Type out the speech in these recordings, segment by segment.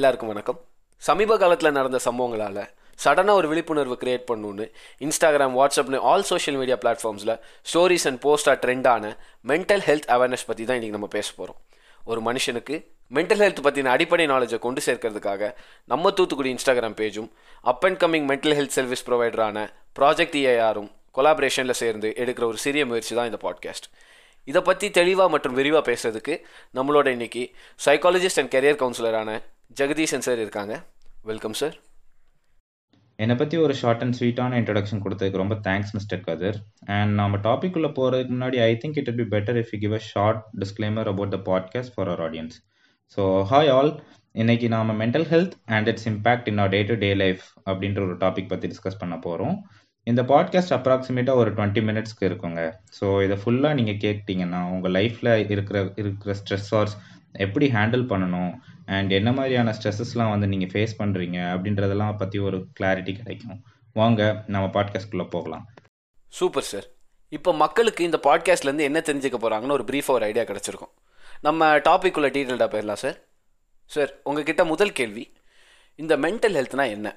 எல்லாருக்கும் வணக்கம். சமீப காலத்தில் நடந்த சம்பவங்களால் சடனாக ஒரு விழிப்புணர்வு கிரியேட் பண்ணணுன்னு இன்ஸ்டாகிராம் வாட்ஸ்அப்னு ஆல் சோஷியல் மீடியா பிளாட்ஃபார்ம்ஸில் ஸ்டோரிஸ் அண்ட் போஸ்டாக ட்ரெண்டான மென்டல் ஹெல்த் அவேர்னஸ் பற்றி தான் இன்றைக்கி நம்ம பேச போகிறோம் ஒரு மனுஷனுக்கு மென்டல் ஹெல்த் பற்றின அடிப்படை நாலேஜை கொண்டு சேர்க்கறதுக்காக நம்ம Thoothukudi Instagram பேஜும் up and coming mental health service ப்ரொவைடரான project இஏஆரும் கொலாபரேஷனில் சேர்ந்து எடுக்கிற ஒரு சிறிய முயற்சி தான் இந்த பாட்காஸ்ட் இதை பற்றி தெளிவாக மற்றும் விரிவாக பேசுறதுக்கு நம்மளோட இன்னைக்கு சைக்காலஜிஸ்ட் அண்ட் கெரியர் கவுன்சிலரான ஜெகதீசன் சார் இருக்காங்க. வெல்கம் சார் என்னை பற்றி ஒரு ஷார்ட் அண்ட் ஸ்வீட்டான இன்ட்ரடக்ஷன் கொடுத்ததுக்கு ரொம்ப தேங்க்ஸ் மிஸ்டர் கதர் அண்ட் நம்ம டாபிக் உள்ள போகிறதுக்கு முன்னாடி I think it be better if you give a short disclaimer about the podcast for our audience so hi all இன்னைக்கு நாம mental health and its impact in our day to day life அப்படின்ற ஒரு topic பற்றி discuss பண்ண போகிறோம் இந்த podcast அப்ராக்சிமேட்டாக ஒரு டுவெண்ட்டி மினிட்ஸ்க்கு இருக்குங்க. ஸோ இதை ஃபுல்லாக நீங்கள் கேட்டிங்கன்னா உங்கள் லைஃப்பில் இருக்கிற இருக்கிற ஸ்ட்ரெஸ்ஸார்ஸ் எப்படி ஹேண்டில் பண்ணணும்? அண்ட் என்ன மாதிரியான ஸ்ட்ரெஸ்ஸஸ்லாம் வந்து நீங்கள் ஃபேஸ் பண்ணுறீங்க அப்படின்றதெல்லாம் பற்றி ஒரு கிளாரிட்டி கிடைக்கும். வாங்க நம்ம பாட்காஸ்ட்குள்ளே போகலாம். சூப்பர் சார் இப்போ மக்களுக்கு இந்த பாட்காஸ்ட்லேருந்து என்ன தெரிஞ்சுக்க போகிறாங்கன்னு ஒரு ப்ரீஃபாக ஒரு ஐடியா கிடச்சிருக்கும். நம்ம டாபிக் உள்ள டீட்டெயில்டாக போயிடலாம் சார் சார் உங்ககிட்ட முதல் கேள்வி இந்த மென்டல் ஹெல்த்னா என்ன?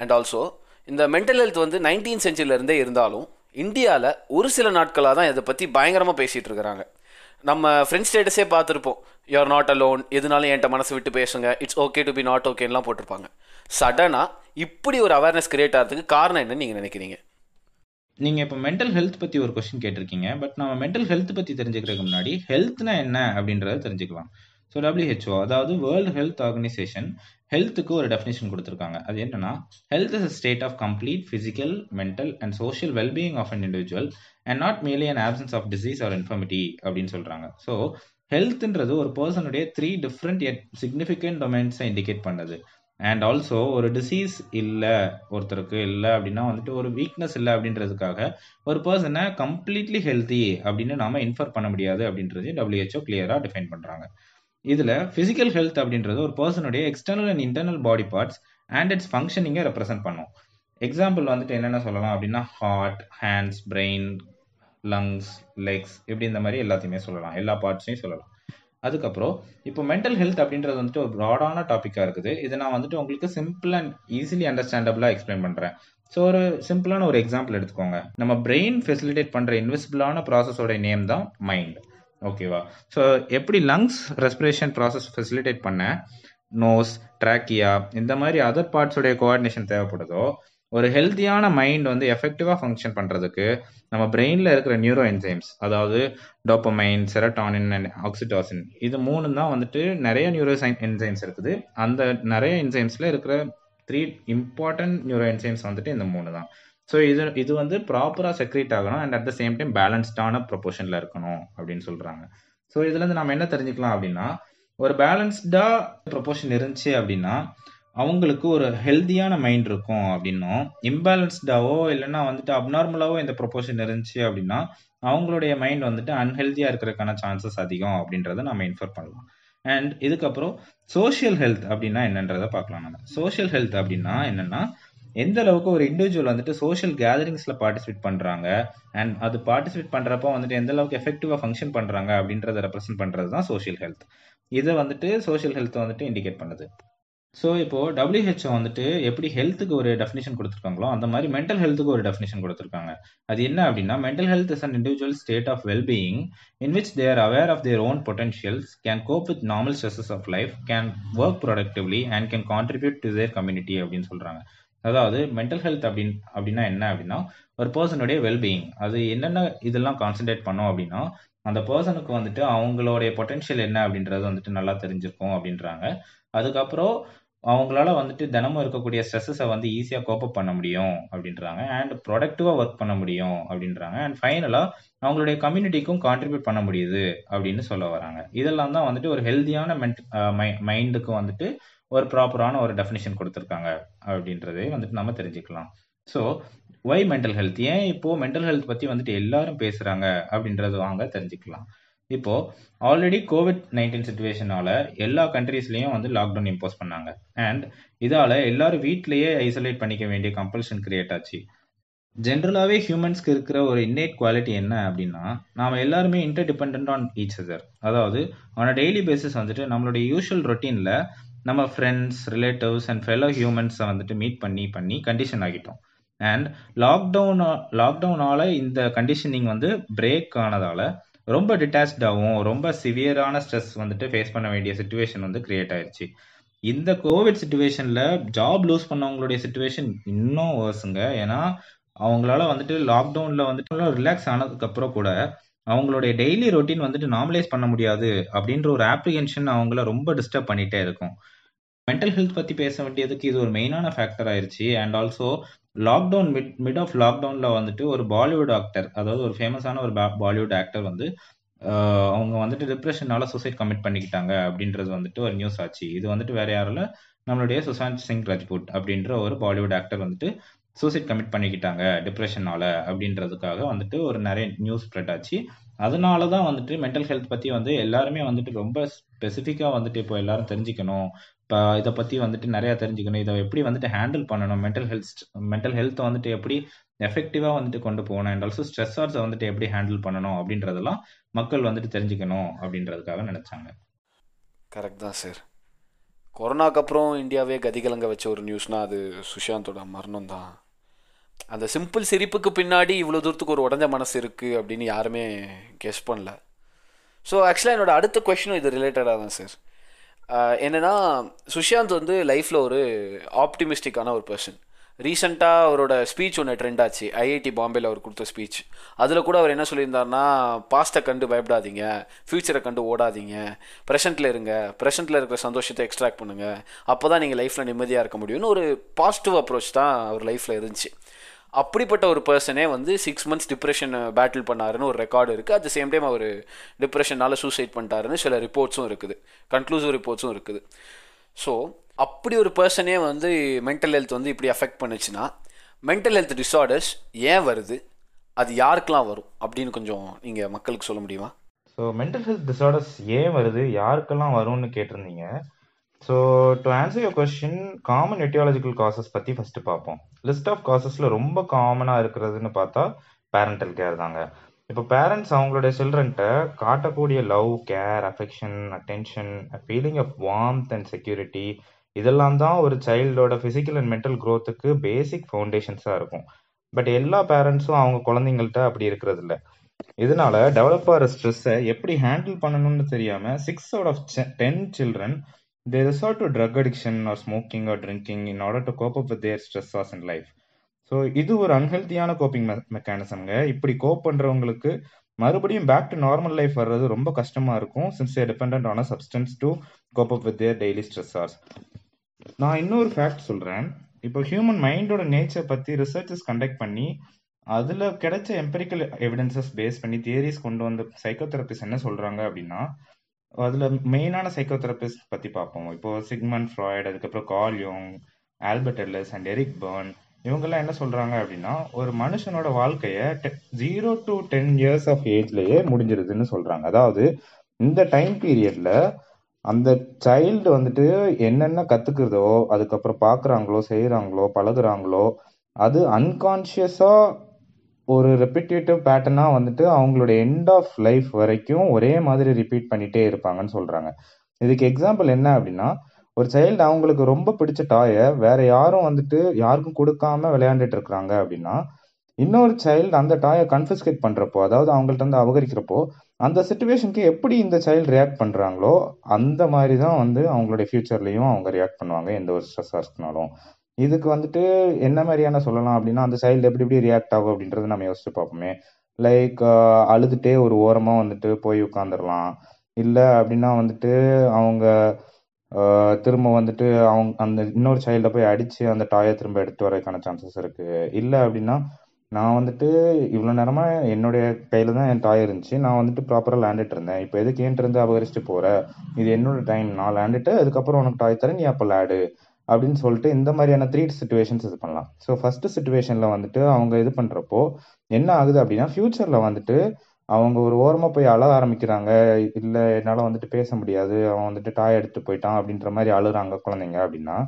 அண்ட் ஆல்சோ இந்த மென்டல் ஹெல்த் வந்து நைன்டீன் செஞ்சுரியிலேருந்தே இருந்தாலும் இந்தியாவில் ஒரு சில நாட்களாக தான் இதை பற்றி பயங்கரமாக பேசிகிட்டு இருக்கிறாங்க. நம்ம ஃப்ரெண்ட்ஸ் ஸ்டேட்டஸே பார்த்துருப்போம். யூஆர் நாட் அலோன் எதுனாலும் என்கிட்ட மனசு விட்டு பேசுங்க. It's okay to be not ஓகேன்லாம் போட்டிருப்பாங்க. சடனாக இப்படி ஒரு அவேர்னஸ் கிரியேட் ஆகிறதுக்கு காரணம் என்னன்னு நீங்கள் நினைக்கிறீங்க? நீங்கள் இப்போ மென்டல் ஹெல்த் பற்றி ஒரு கொஸ்டின் கேட்டிருக்கீங்க. பட் நம்ம மென்டல் ஹெல்த் பற்றி தெரிஞ்சுக்கிறதுக்கு முன்னாடி ஹெல்த்னா என்ன அப்படின்றத தெரிஞ்சுக்கலாம். ஸோ டபிள்யூஹெச்ஓ அதாவது வேர்ல்டு ஹெல்த் ஆர்கனைசேஷன் ஹெல்த்துக்கு ஒரு டெஃபினேஷன் கொடுத்துருக்காங்க. அது என்னன்னா health is a state of complete physical mental and social wellbeing of an individual and not merely an absence of disease or infirmity அப்படின்னு சொல்கிறாங்க ஸோ ஹெல்த்ன்றது ஒரு பர்சனுடைய த்ரீ டிஃப்ரெண்ட் எட் சிக்னிஃபிகண்ட் டொமைன்ஸை இண்டிகேட் பண்ணுது. அண்ட் ஆல்சோ ஒரு டிசீஸ் இல்லை ஒருத்தருக்கு இல்லை அப்படின்னா வந்துட்டு ஒரு வீக்னஸ் இல்லை அப்படின்றதுக்காக ஒரு பர்சனை கம்ப்ளீட்லி ஹெல்த்தி அப்படின்னு நாம இன்ஃபர் பண்ண முடியாது அப்படின்றது டபிள்யூஹெச்ஓ கிளியராக டிஃபைன் பண்ணுறாங்க இதில் ஃபிசிக்கல் ஹெல்த் அப்படின்றது ஒரு பர்சனுடைய external and internal body parts and its ஃபங்க்ஷனிங்கை represent பண்ணும். எக்ஸாம்பிள் வந்துட்டு என்னென்ன சொல்லலாம் அப்படின்னா heart hands brain lungs legs இப்படி இந்த மாதிரி எல்லாத்தையுமே சொல்லலாம். எல்லா பார்ட்ஸையும் சொல்லலாம். அதுக்கப்புறம் இப்போ மென்டல் ஹெல்த் அப்படின்றது வந்துட்டு ஒரு ப்ராடான டாப்பிக்காக இருக்குது. இதை நான் வந்துட்டு உங்களுக்கு சிம்பிள் அண்ட் ஈஸிலி அண்டர்ஸ்டாண்டபிளாக எக்ஸ்பிளைன் பண்ணுறேன் ஸோ ஒரு சிம்பிளான ஒரு எக்ஸாம்பிள் எடுத்துக்கோங்க. நம்ம பிரெயின் ஃபெசிலிட்டேட் பண்ணுற இன்விசிபிளான ப்ராசஸோட நேம் தான் மைண்ட் ஓகேவா ஸோ எப்படி லங்ஸ் ரெஸ்பிரேஷன் ப்ராசஸ் ஃபெசிலிட்டேட் பண்ண? நோஸ் ட்ராக்கியா இந்த மாதிரி அதர் பார்ட்ஸுடைய கோஆர்டினேஷன் தேவைப்படுதோ? ஒரு ஹெல்த்தியான மைண்ட் வந்து எஃபெக்டிவாக ஃபங்க்ஷன் பண்ணுறதுக்கு நம்ம பிரெயினில் இருக்கிற நியூரோ என்சைம்ஸ் அதாவது டோப்பமைன் செரட்டானின் அண்ட் ஆக்சிடாசின் இது மூணு தான் வந்துட்டு நிறைய நியூரோ என்சைம்ஸ் இருக்குது. அந்த நிறைய என்சைம்ஸில் இருக்கிற த்ரீ இம்பார்ட்டன்ட் நியூரோ என்சைம்ஸ் வந்துட்டு இந்த மூணு தான். ஸோ இது இது வந்து ப்ராப்பராக செக்ரேட் ஆகணும் and at the same time பேலன்ஸ்டான ப்ரொபோஷனில் இருக்கணும் அப்படின்னு சொல்கிறாங்க ஸோ இதுலேருந்து நம்ம என்ன தெரிஞ்சுக்கலாம் அப்படின்னா ஒரு பேலன்ஸ்டாக ப்ரொபோஷன் இருந்துச்சு அப்படின்னா அவங்களுக்கு ஒரு ஹெல்த்தியான மைண்ட் இருக்கும் அப்படின்னும் இம்பேலன்ஸ்டாவோ இல்லைன்னா வந்துட்டு அப்நார்மலாவோ இந்த ப்ரொபோஷன் இருந்துச்சு அப்படின்னா அவங்களுடைய மைண்ட் வந்துட்டு அன்ஹெல்த்தியாக இருக்கிறதுக்கான சான்சஸ் அதிகம் அப்படின்றத நம்ம இன்ஃபர் பண்ணலாம். அண்ட் இதுக்கப்புறம் சோஷியல் ஹெல்த் அப்படின்னா என்னன்றதை பார்க்கலாம் நம்ம. சோஷியல் ஹெல்த் அப்படின்னா என்னென்னா எந்த அளவுக்கு ஒரு இண்டிவிஜுவல் வந்துட்டு சோஷியல் கேதரிங்ஸில் பார்ட்டிசிபேட் பண்ணுறாங்க அண்ட் அது பார்ட்டிசிபேட் பண்ணுறப்போ வந்துட்டு எந்த அளவுக்கு எஃபெக்டிவாக ஃபங்க்ஷன் பண்ணுறாங்க அப்படின்றத ரெப்ரசென்ட் பண்ணுறது தான் சோஷியல் ஹெல்த் இதை வந்துட்டு சோஷியல் ஹெல்த் வந்துட்டு இண்டிகேட் பண்ணுது. ஸோ இப்போ டபிள்யூஹெச்ஓ வந்துட்டு எப்படி ஹெல்த்துக்கு ஒரு டெஃபினேஷன் கொடுத்துருக்காங்களோ அந்த மாதிரி மென்டல் ஹெல்த்துக்கு ஒரு டெஃபினேஷன் கொடுத்துருக்காங்க. அது என்ன அப்படின்னா mental health is an individual state of wellbeing in which they're aware of their own potentials can cope with normal stresses of life can work productively and can contribute to their community அப்படின்னு சொல்கிறாங்க அதாவது mental health அப்படின் அப்படின்னா என்ன அப்படின்னா ஒரு பர்சனுடைய wellbeing அது என்னென்ன இதெல்லாம் கான்சென்ட்ரேட் பண்ணோம் அப்படின்னா அந்த பர்சனுக்கு வந்துட்டு அவங்களுடைய பொட்டென்ஷியல் என்ன அப்படின்றது வந்துட்டு நல்லா தெரிஞ்சிருக்கும் அப்படின்றாங்க. அதுக்கப்புறம் அவங்களால வந்துட்டு தினமும் இருக்கக்கூடிய ஸ்ட்ரெஸ்ஸை வந்து ஈஸியாக கோப்பப் பண்ண முடியும் அப்படின்றாங்க. அண்ட் ப்ரொடக்டிவாக ஒர்க் பண்ண முடியும் அப்படின்றாங்க. அண்ட் ஃபைனலாக அவங்களுடைய கம்யூனிட்டிக்கும் கான்ட்ரிபியூட் பண்ண முடியுது அப்படின்னு சொல்ல வராங்க. இதெல்லாம் தான் வந்துட்டு ஒரு ஹெல்த்தியான மென்ட் மைண்டுக்கு வந்துட்டு ஒரு ப்ராப்பரான ஒரு டெஃபினிஷன் கொடுத்துருக்காங்க அப்படின்றதே வந்துட்டு நம்ம தெரிஞ்சுக்கலாம். ஸோ ஒய் மென்டல் ஹெல்த் ஏன் இப்போ மென்டல் ஹெல்த் பற்றி வந்துட்டு எல்லாரும் பேசுகிறாங்க அப்படின்றது வாங்க தெரிஞ்சுக்கலாம். இப்போ ஆல்ரெடி கோவிட் நைன்டீன் சுச்சுவேஷனால எல்லா கண்ட்ரீஸ்லயும் வந்து லாக்டவுன் இம்போஸ் பண்ணாங்க. அண்ட் இதால எல்லாரும் வீட்லயே ஐசோலேட் பண்ணிக்க வேண்டிய கம்பல்ஷன் கிரியேட் ஆச்சு. ஜென்ரலாகவே ஹியூமன்ஸ்க்கு இருக்கிற ஒரு இன்னேட் குவாலிட்டி என்ன அப்படின்னா நாம் எல்லாருமே inter depend on each other அதாவது ஆன் டெய்லி பேசிஸ் வந்துட்டு நம்மளுடைய யூஷுவல் ரொட்டீனில் நம்ம ஃப்ரெண்ட்ஸ் ரிலேட்டிவ்ஸ் அண்ட் ஃபெலோ ஹியூமன்ஸை வந்துட்டு மீட் பண்ணி பண்ணி கண்டிஷன் ஆகிட்டோம் அண்ட் லாக்டவுன் லாக்டவுனால் இந்த கண்டிஷனிங் வந்து பிரேக் ஆனதால ரொம்ப டிட்டாச்சாகவும் ரொம்ப சிவியரான ஸ்ட்ரெஸ் வந்துட்டு ஃபேஸ் பண்ண வேண்டிய சுச்சுவேஷன் வந்து கிரியேட் ஆயிடுச்சு இந்த கோவிட் சுச்சுவேஷனில் ஜாப் லூஸ் பண்ணவங்களுடைய சுச்சுவேஷன் இன்னும் வேர்ஸுங்க ஏன்னா அவங்களால வந்துட்டு லாக்டவுனில் வந்துட்டு ரிலாக்ஸ் ஆனதுக்கப்புறம் கூட அவங்களுடைய டெய்லி ரொட்டீன் வந்துட்டு நார்மலைஸ் பண்ண முடியாது அப்படின்ற ஒரு ஆப்ரிகென்ஷன் அவங்கள ரொம்ப டிஸ்டர்ப் பண்ணிட்டே இருக்கும். மென்டல் ஹெல்த் பத்தி பேச வேண்டியதுக்கு இது ஒரு மெயினான ஃபேக்டர் ஆயிருச்சு. And also lockdown mid mid of லாக்டவுன்ல வந்துட்டு ஒரு பாலிவுட் ஆக்டர் அதாவது ஒரு ஃபேமஸான ஒரு பாலிவுட் ஆக்டர் வந்து அவங்க வந்துட்டு டிப்ரெஷனால சூசைட் கமிட் பண்ணிக்கிட்டாங்க அப்படின்றது வந்துட்டு ஒரு நியூஸ் ஆச்சு. இது வந்துட்டு வேற யாரும் நம்மளுடைய சுசாந்த் சிங் ராஜ்புட் அப்படின்ற ஒரு பாலிவுட் ஆக்டர் வந்துட்டு சூசைட் கமிட் பண்ணிக்கிட்டாங்க டிப்ரெஷனால அப்படின்றதுக்காக வந்துட்டு ஒரு நிறைய நியூஸ் ஸ்ப்ரெட் ஆச்சு. அதனால தான் வந்துட்டு மென்டல் ஹெல்த் பற்றி வந்து எல்லாருமே வந்துட்டு ரொம்ப ஸ்பெசிஃபிக்காக வந்துட்டு இப்போ எல்லாரும் தெரிஞ்சுக்கணும். இப்போ இதை பற்றி வந்துட்டு நிறையா தெரிஞ்சுக்கணும். இதை எப்படி வந்துட்டு ஹேண்டில் பண்ணணும்? மென்டல் ஹெல்த் மென்டல் ஹெல்த்தை வந்துட்டு எப்படி எஃபெக்டிவாக வந்துட்டு கொண்டு போகணும்? அண்ட் ஆல்சோ ஸ்ட்ரெஸ்ஸர்ஸை வந்துட்டு எப்படி ஹேண்டில் பண்ணணும்? அப்படின்றதெல்லாம் மக்கள் வந்துட்டு தெரிஞ்சுக்கணும் அப்படின்றதுக்காக நினச்சாங்க. கரெக்ட் தான் சார் கொரோனாக்கு அப்புறம் இந்தியாவே கதிகலங்க வச்ச ஒரு நியூஸ்னால் அது சுஷாந்தோட மரணம் தான். அந்த சிம்பிள் சிரிப்புக்கு பின்னாடி இவ்வளோ தூரத்துக்கு ஒரு உடஞ்ச மனசு இருக்குது அப்படின்னு யாருமே கெஸ் பண்ணல. ஸோ ஆக்சுவலாக என்னோடய அடுத்த கொஷனும் இது ரிலேட்டடாக தான் சார் என்னென்னா சுஷாந்த் வந்து லைஃப்பில் ஒரு ஆப்டிமிஸ்டிக்கான ஒரு பர்சன் ரீசெண்டாக அவரோட ஸ்பீச் ஒன்று ட்ரெண்ட் ஆச்சு. ஐஐடி பாம்பேல அவர் கொடுத்த ஸ்பீச் அதில் கூட அவர் என்ன சொல்லியிருந்தாருன்னா பாஸ்ட்டை கண்டு பயப்படாதீங்க. ஃப்யூச்சரை கண்டு ஓடாதீங்க. ப்ரெசென்ட்டில் இருங்க. ப்ரெசென்ட்டில் இருக்கிற சந்தோஷத்தை எக்ஸ்ட்ராக்ட் பண்ணுங்கள் அப்போ தான் நீங்கள் லைஃப்பில் நிம்மதியாக இருக்க முடியும்னு ஒரு பாசிட்டிவ் அப்ரோச் தான் அவர் லைஃப்பில் இருந்துச்சு. அப்படிப்பட்ட ஒரு பர்சனே வந்து சிக்ஸ் மந்த்ஸ் டிப்ரெஷன் பேட்டில் பண்ணாருன்னு ஒரு ரெக்கார்டு இருக்குது அட் த சேம் டைம் அவர் டிப்ரெஷனால சூசைட் பண்ணிட்டாருன்னு சில ரிப்போர்ட்ஸும் இருக்குது. கன்க்ளூசிவ் ரிப்போர்ட்ஸும் இருக்குது. ஸோ அப்படி ஒரு பர்சனே வந்து மென்டல் ஹெல்த் வந்து இப்படி அஃபெக்ட் பண்ணுச்சுன்னா மென்டல் ஹெல்த் டிஸார்டர்ஸ் ஏன் வருது? அது யாருக்கெல்லாம் வரும்? அப்படின்னு கொஞ்சம் நீங்கள் மக்களுக்கு சொல்ல முடியுமா? ஸோ மென்டல் ஹெல்த் டிஸார்டர்ஸ் ஏன் வருது? யாருக்கெல்லாம் வரும்னு கேட்டிருந்தீங்க? So to answer your question common etiological causes பற்றி ஃபஸ்ட்டு பார்ப்போம். லிஸ்ட் ஆஃப் காசஸில் ரொம்ப காமனாக இருக்கிறதுன்னு பார்த்தா பேரண்டல் கேர் தாங்க. இப்போ பேரண்ட்ஸ் அவங்களுடைய சில்ட்ரன்ட்ட காட்டக்கூடிய love care affection attention feeling of warmth and security இதெல்லாம் தான் ஒரு சைல்டோட ஃபிசிக்கல் அண்ட் மென்டல் க்ரோத்துக்கு பேசிக் ஃபவுண்டேஷன்ஸாக இருக்கும். பட் எல்லா பேரண்ட்ஸும் அவங்க குழந்தைங்கள்ட்ட அப்படி இருக்கிறது இல்லை இதனால டெவலப் ஆகிற ஸ்ட்ரெஸ்ஸை எப்படி ஹேண்டில் பண்ணணும்னு தெரியாமல் six out of ten children they resort to drug addiction or smoking or drinking in order to cope up with their stress as in life so இது ஒரு அன்ஹெல்த்தியான கோப்பிங் மெக்கானிசம்ங்க இப்படி கோப் பண்ணுறவங்களுக்கு மறுபடியும் பேக் டு நார்மல் லைஃப் வர்றது ரொம்ப கஷ்டமாக இருக்கும். Since a depend on a substance to cope up with their daily stressors நான் இன்னொரு ஃபேக்ட் சொல்கிறேன் இப்போ ஹியூமன் மைண்டோட நேச்சர் பற்றி ரிசர்ச்சஸ் கண்டக்ட் பண்ணி அதில் கிடைச்ச எம்பெரிக்கல் எவிடன்சஸ் பேஸ் பண்ணி தியரிஸ் கொண்டு வந்த சைக்கோதெரபிஸ்ட் என்ன சொல்கிறாங்க அப்படின்னா அதில் மெயினான சைக்கோதெரபிஸ்ட் பற்றி பார்ப்போம். இப்போ சிக்மன் ஃப்ராய்ட் அதுக்கப்புறம் Carl Jung Albert Ellis and Eric Berne இவங்கெல்லாம் என்ன சொல்கிறாங்க அப்படின்னா ஒரு மனுஷனோட வாழ்க்கைய zero to ten years of ஏஜ்லேயே முடிஞ்சிருதுன்னு சொல்கிறாங்க அதாவது இந்த டைம் பீரியடில் அந்த சைல்டு வந்துட்டு என்னென்ன கத்துக்கிறதோ அதுக்கப்புறம் பார்க்குறாங்களோ செய்கிறாங்களோ பழகுறாங்களோ அது அன்கான்ஷியஸாக ஒரு ரெப்பிட்டேட்டிவ் பேட்டர்னா வந்துட்டு அவங்களோட எண்ட் ஆஃப் லைஃப் வரைக்கும் ஒரே மாதிரி ரிப்பீட் பண்ணிட்டே இருப்பாங்கன்னு சொல்றாங்க. இதுக்கு எக்ஸாம்பிள் என்ன அப்படின்னா ஒரு சைல்டு அவங்களுக்கு ரொம்ப பிடிச்ச டாயை வேற யாரும் வந்துட்டு யாருக்கும் கொடுக்காம விளையாண்டுட்டு இருக்கிறாங்க அப்படின்னா இன்னொரு சைல்டு அந்த டாயை கன்ஃபிஸ்கேட் பண்றப்போ அதாவது அவங்கள்ட்ட இருந்து அபகரிக்கிறப்போ அந்த சுச்சுவேஷனுக்கு எப்படி இந்த சைல்டு ரியாக்ட் பண்ணுறாங்களோ அந்த மாதிரி தான் வந்து அவங்களுடைய ஃப்யூச்சர்லேயும் அவங்க ரியாக்ட் பண்ணுவாங்க எந்த ஒரு ஸ்ட்ரெஸ்ஸாக இருக்கனாலும் இதுக்கு வந்துட்டு என்ன மாதிரியான சொல்லலாம் அப்படின்னா அந்த சைல்டு எப்படி எப்படி ரியாக்ட் ஆகும் அப்படின்றத நம்ம யோசிச்சு பார்ப்போமே. லைக் அழுதுட்டே ஒரு ஓரமாக வந்துட்டு போய் உட்காந்துடலாம் இல்லை அப்படின்னா வந்துட்டு அவங்க திரும்ப வந்துட்டு அவங்க அந்த இன்னொரு சைல்டை போய் அடித்து அந்த டாயை திரும்ப எடுத்து வரதுக்கான சான்சஸ் இருக்குது இல்லை அப்படின்னா நான் வந்துட்டு இவ்வளோ நேரமாக என்னுடைய கையில் தான் என் டாய் இருந்துச்சு. நான் வந்துட்டு ப்ராப்பராக லேண்டுட்டு இருந்தேன். இப்போ எதுக்கு ஏன்ட்டு இருந்து அபகரிச்சுட்டு போகிறேன் இது என்னோட டைம் நான் லேண்டுட்டு அதுக்கப்புறம் உனக்கு டாய் தரேன் நீ அப்போ லேடு அப்படின்னு சொல்லிட்டு இந்த மாதிரியான த்ரீ சுச்சுவேஷன்ஸ் இது பண்ணலாம். ஸோ ஃபஸ்ட்டு சுச்சுவேஷனில் வந்துட்டு அவங்க இது பண்ணுறப்போ என்ன ஆகுது அப்படின்னா ஃப்யூச்சரில் வந்துட்டு அவங்க ஒரு ஓரமாக போய் அழ ஆரம்பிக்கிறாங்க. இல்லை என்னால் வந்துட்டு பேச முடியாது. அவன் வந்துட்டு டாய் எடுத்து போயிட்டான் அப்படின்ற மாதிரி அழுகிறாங்க குழந்தைங்க அப்படின்னா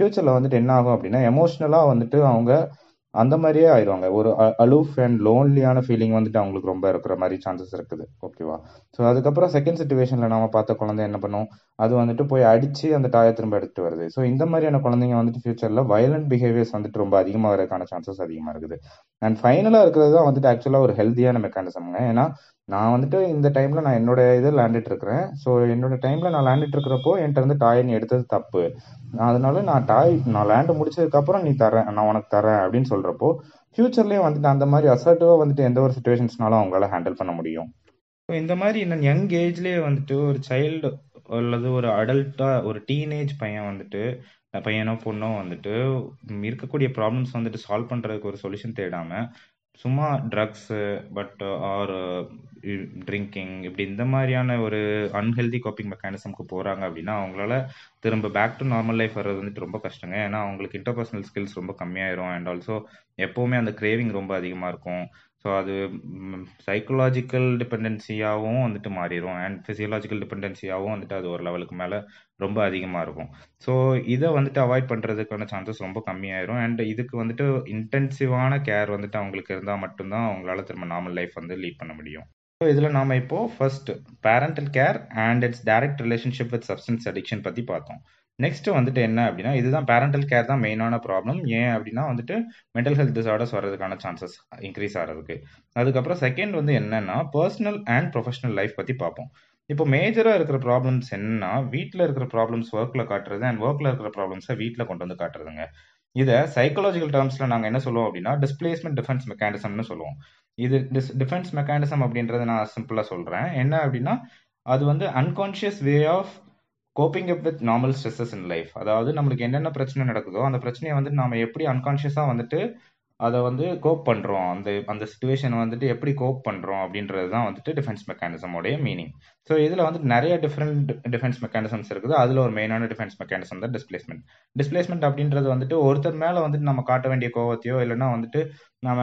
ஃப்யூச்சரில் வந்துட்டு என்ன ஆகும் அப்படின்னா எமோஷ்னலாக வந்துட்டு அவங்க அந்த மாதிரியே ஆயிடுவாங்க ஒரு அலூஃப் அண்ட் லோன்லியான ஃபீலிங் வந்துட்டு அவங்களுக்கு ரொம்ப இருக்கிற மாதிரி சான்சஸ் இருக்குது. ஓகேவா ஸோ அதுக்கப்புறம் செகண்ட் சுச்சுவேஷனில் நாம பார்த்த குழந்தை என்ன பண்ணும்? அது வந்துட்டு போய் அடிச்சு அந்த டாயை திரும்ப எடுத்துட்டு வருது. ஸோ இந்த மாதிரியான குழந்தைங்க வந்துட்டு ஃபியூச்சரில் வயலண்ட் பிஹேவியர்ஸ் வந்துட்டு ரொம்ப அதிகமாக வரதுக்கான சான்சஸ் அதிகமாக இருக்குது. அண்ட் ஃபைனலாக இருக்கிறது தான் வந்துட்டு ஆக்சுவலாக ஒரு ஹெல்த்தியான மெக்கானிசம்ங்க ஏன்னா நான் வந்துட்டு இந்த டைம்ல நான் என்னோட இதை லேண்டிட்டு இருக்கிறேன். ஸோ என்னோட டைம்ல நான் லேண்டிட்டு இருக்கிறப்போ என்கிட்ட இருந்து டாயை நீ எடுத்தது தப்பு. அதனால நான் டாய் நான் லேண்டு முடிச்சதுக்கு அப்புறம் நீ தரேன் நான் உனக்கு தரேன் அப்படின்னு சொல்றப்போ ஃபியூச்சர்லயும் வந்துட்டு அந்த மாதிரி அசர்ட்டிவா வந்துட்டு எந்த ஒரு சுச்சுவேஷன்ஸ்னாலும் அவங்களால ஹேண்டில் பண்ண முடியும். ஸோ இந்த மாதிரி இன்னும் யங் ஏஜ்லேயே வந்துட்டு ஒரு சைல்டு அல்லது ஒரு அடல்ட்டா ஒரு டீனேஜ் பையன் வந்துட்டு பையனோ பொண்ணோ வந்துட்டு இருக்கக்கூடிய ப்ராப்ளம்ஸ் வந்துட்டு சால்வ் பண்றதுக்கு ஒரு சொல்யூஷன் தேடாம சும்மா ட்ரக்ஸு பட் ஆர் ட்ரிங்கிங் இப்படி இந்த மாதிரியான ஒரு அன்ஹெல்தி கோப்பிங் மெக்கானிசம்க்கு போகிறாங்க அப்படின்னா அவங்களால திரும்ப பேக் டு நார்மல் லைஃப் வர்றது வந்துட்டு ரொம்ப கஷ்டங்க. ஏன்னா அவங்களுக்கு இன்டர்பர்சனல் ஸ்கில்ஸ் ரொம்ப கம்மியாயிரும். அண்ட் ஆல்சோ எப்போவுமே அந்த கிரேவிங் ரொம்ப அதிகமாக இருக்கும். ஸோ அது சைக்கலாஜிக்கல் டிபெண்டன்சியாகவும் வந்துட்டு மாறிடும் அண்ட் ஃபிசியலாஜிக்கல் டிபெண்டன்சியாகவும் வந்துட்டு அது ஒரு லெவலுக்கு மேலே ரொம்ப அதிகமாக இருக்கும். ஸோ இதை வந்துட்டு அவாய்ட் பண்ணுறதுக்கான சான்சஸ் ரொம்ப கம்மியாயிரும். அண்ட் இதுக்கு வந்துட்டு இன்டென்சிவான கேர் வந்துட்டு அவங்களுக்கு இருந்தால் மட்டும்தான் அவங்களால திரும்ப நார்மல் லைஃப் வந்து லீட் பண்ண முடியும். ஸோ இதில் நாம் இப்போது first parental care and its direct relationship with substance addiction பற்றி பார்த்தோம். நெக்ஸ்ட் வந்துட்டு என்ன அப்படின்னா இதுதான் பேரண்டல் கேர் தான் மெயினான ப்ராப்ளம் ஏன் அப்படின்னா வந்துட்டு மென்டல் ஹெல்த் டிசார்டர்ஸ் வர்றதுக்கான சான்சஸ் இன்க்ரீஸ் ஆகிறதுக்கு. அதுக்கப்புறம் செகண்ட் வந்து என்னன்னா பர்சனல் அண்ட் ப்ரொஃபஷனல் லைஃப் பற்றி பார்ப்போம். இப்போ மேஜராக இருக்கிற ப்ராப்ளம்ஸ் என்னன்னா வீட்டில் இருக்கிற ப்ராப்ளம்ஸ் ஒர்க்கில் காட்டுறது அண்ட் ஒர்க்கில் இருக்கிற ப்ராப்ளம்ஸை வீட்டில் கொண்டு வந்து காட்டுறதுங்க. இதை சைக்காலஜிக்கல் டேர்ம்ஸில் நாங்கள் என்ன சொல்லுவோம் அப்படின்னா டிஸ்பிளேஸ்மெண்ட் டிஃபென்ஸ் மெக்கானிசம்னு சொல்லுவோம். இது டிஸ் டிஃபென்ஸ் மெக்கானிசம் அப்படின்றத நான் சிம்பிளாக சொல்கிறேன் என்ன அப்படின்னா அது வந்து unconscious way of coping up with normal stresses in life அதாவது நம்மளுக்கு என்னென்ன பிரச்சனை நடக்குதோ அந்த பிரச்சனையை வந்துட்டு நம்ம எப்படி அன்கான்ஷியஸாக வந்துட்டு அதை வந்து கோப் பண்ணுறோம் அந்த அந்த சுச்சுவேஷனை வந்துட்டு எப்படி கோப் பண்ணுறோம் அப்படின்றது தான் வந்துட்டு டிஃபென்ஸ் மெக்கானிசமோடைய மீனிங் ஸோ இதில் வந்துட்டு நிறைய டிஃப்ரெண்ட் டிஃபென்ஸ் மெக்கானிசம்ஸ் இருக்குது. அதில் ஒரு மெயினான டிஃபென்ஸ் மெக்கானிசம் தான் டிஸ்பிளேஸ்மெண்ட் டிஸ்பிளேஸ்மெண்ட் அப்படின்றது வந்துட்டு ஒருத்தர் மேலே வந்துட்டு நம்ம காட்ட வேண்டிய கோவத்தையோ இல்லைன்னா வந்துட்டு நம்ம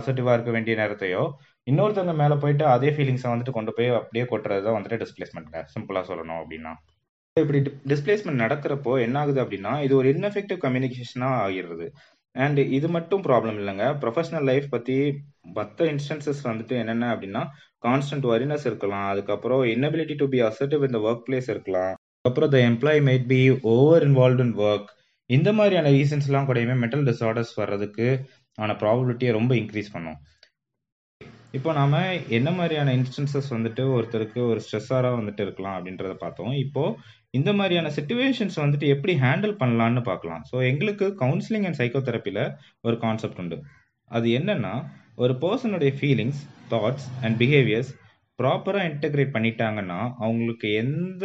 அசர்ட்டிவாக இருக்க வேண்டிய நேரத்தையோ இன்னொருத்தவங்க மேலே போயிட்டு அதே ஃபீலிங்ஸை வந்துட்டு கொண்டு போய் அப்படியே கொட்டுறது தான் வந்துட்டு டிஸ்பிளேஸ்மெண்ட்டில் சிம்பிளாக சொல்லணும் அப்படின்னா. இப்படி டிஸ்பிளேஸ்மெண்ட் நடக்கிறப்போ என்ன ஆகுது அப்படின்னா இது ஒரு இன்எஃபெக்டிவ் கம்யூனிகேஷனாக ஆகிடுறது. அண்ட் இது மட்டும் ப்ராப்ளம் இல்லைங்க. ப்ரொஃபஷனல் லைஃப் பற்றி மற்ற இன்ஸ்டன்சஸ் வந்துட்டு என்னென்ன அப்படின்னா கான்ஸ்டன்ட் வரினஸ் இருக்கலாம். அதுக்கப்புறம் இன்னபிலிட்டி டு பி அசர்டிவ் இந்த ஒர்க் பிளேஸ் இருக்கலாம். அப்புறம் the employee might be over involve in work இந்த மாதிரியான ரீசன்ஸ்லாம் கூடயுமே மென்டல் டிசார்டர்ஸ் வர்றதுக்கு ஆன ப்ராபபிலிட்டியை ரொம்ப இன்க்ரீஸ் பண்ணும். இப்போ நாம் என்ன மாதிரியான இன்ஸ்டன்சஸ் வந்துட்டு ஒருத்தருக்கு ஒரு ஸ்ட்ரெஸ்ஸாராக வந்துட்டு இருக்கலாம் அப்படின்றத பார்த்தோம். இப்போது இந்த மாதிரியான சுச்சுவேஷன்ஸ் வந்துட்டு எப்படி ஹேண்டில் பண்ணலான்னு பார்க்கலாம். ஸோ எங்களுக்கு கவுன்சிலிங் அண்ட் சைக்கோதெரப்பியில் ஒரு கான்செப்ட் உண்டு. அது என்னென்னா ஒரு பர்சனுடைய ஃபீலிங்ஸ் தாட்ஸ் அண்ட் பிஹேவியர்ஸ் ப்ராப்பராக இன்டெகிரேட் பண்ணிட்டாங்கன்னா அவங்களுக்கு எந்த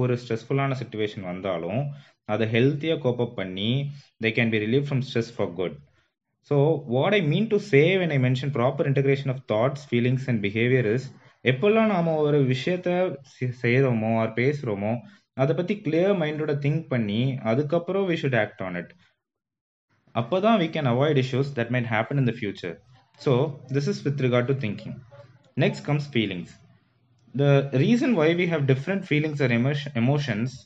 ஒரு ஸ்ட்ரெஸ்ஃபுல்லான சுச்சுவேஷன் வந்தாலும் அதை ஹெல்த்தியாக கோப்பப் பண்ணி they can be relieve from stress for good so what I mean to say when I mention proper integration of thoughts feelings and behaviour is எப்பெல்லாம் நாம் ஒரு விஷயத்த செய்கிறோமோ ஆர் பேசுகிறோமோ அதை பற்றி கிளியர் மைண்டோட திங்க் பண்ணி அதுக்கப்புறம் we should act on it அப்போ தான் we can avoid issues that might happen in the future so this is with regard to thinking next comes feelings the reason why we have different feelings or emotions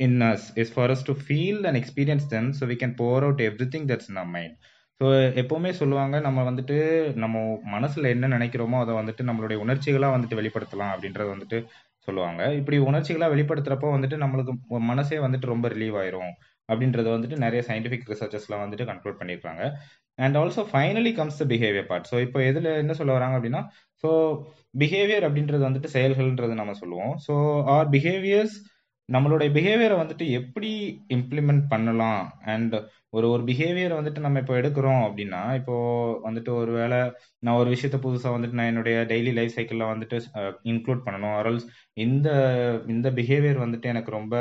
in us is for us to feel and experience them so we can pour out everything that's in our mind. So எப்போவுமே சொல்லுவாங்க நம்ம வந்துட்டு நம்ம மனசில் என்ன நினைக்கிறோமோ அதை வந்துட்டு நம்மளுடைய உணர்ச்சிகளாக வந்துட்டு வெளிப்படுத்தலாம் அப்படின்றது வந்துட்டு சொல்லுவாங்க. இப்படி உணர்ச்சிகளாக வெளிப்படுத்துறப்போ வந்துட்டு நம்மளுக்கு மனசே வந்துட்டு ரொம்ப ரிலீவ் ஆயிரும் அப்படின்றது வந்துட்டு நிறைய சயின்டிஃபிக் ரிசர்ச்சஸ்லாம் வந்துட்டு கன்க்ளூட் பண்ணியிருக்காங்க. And also finally comes the behaviour part so இப்போ எதில் என்ன சொல்ல வராங்க அப்படின்னா ஸோ பிஹேவியர் அப்படின்றது வந்துட்டு செயல்கள்ன்றது நம்ம சொல்லுவோம். ஸோ ஆர் பிஹேவியர்ஸ் நம்மளுடைய பிஹேவியரை வந்துட்டு எப்படி இம்ப்ளிமெண்ட் பண்ணலாம்? அண்ட் ஒரு ஒரு பிஹேவியரை வந்துட்டு நம்ம இப்போ எடுக்கிறோம் அப்படின்னா இப்போ வந்துட்டு ஒரு வேளை நான் ஒரு விஷயத்த புதுசாக வந்துட்டு நான் என்னுடைய டெய்லி லைஃப் சைக்கிளில் வந்துட்டு இன்க்ளூட் பண்ணணும். அரல்ஸ் இந்த இந்த பிஹேவியர் வந்துட்டு எனக்கு ரொம்ப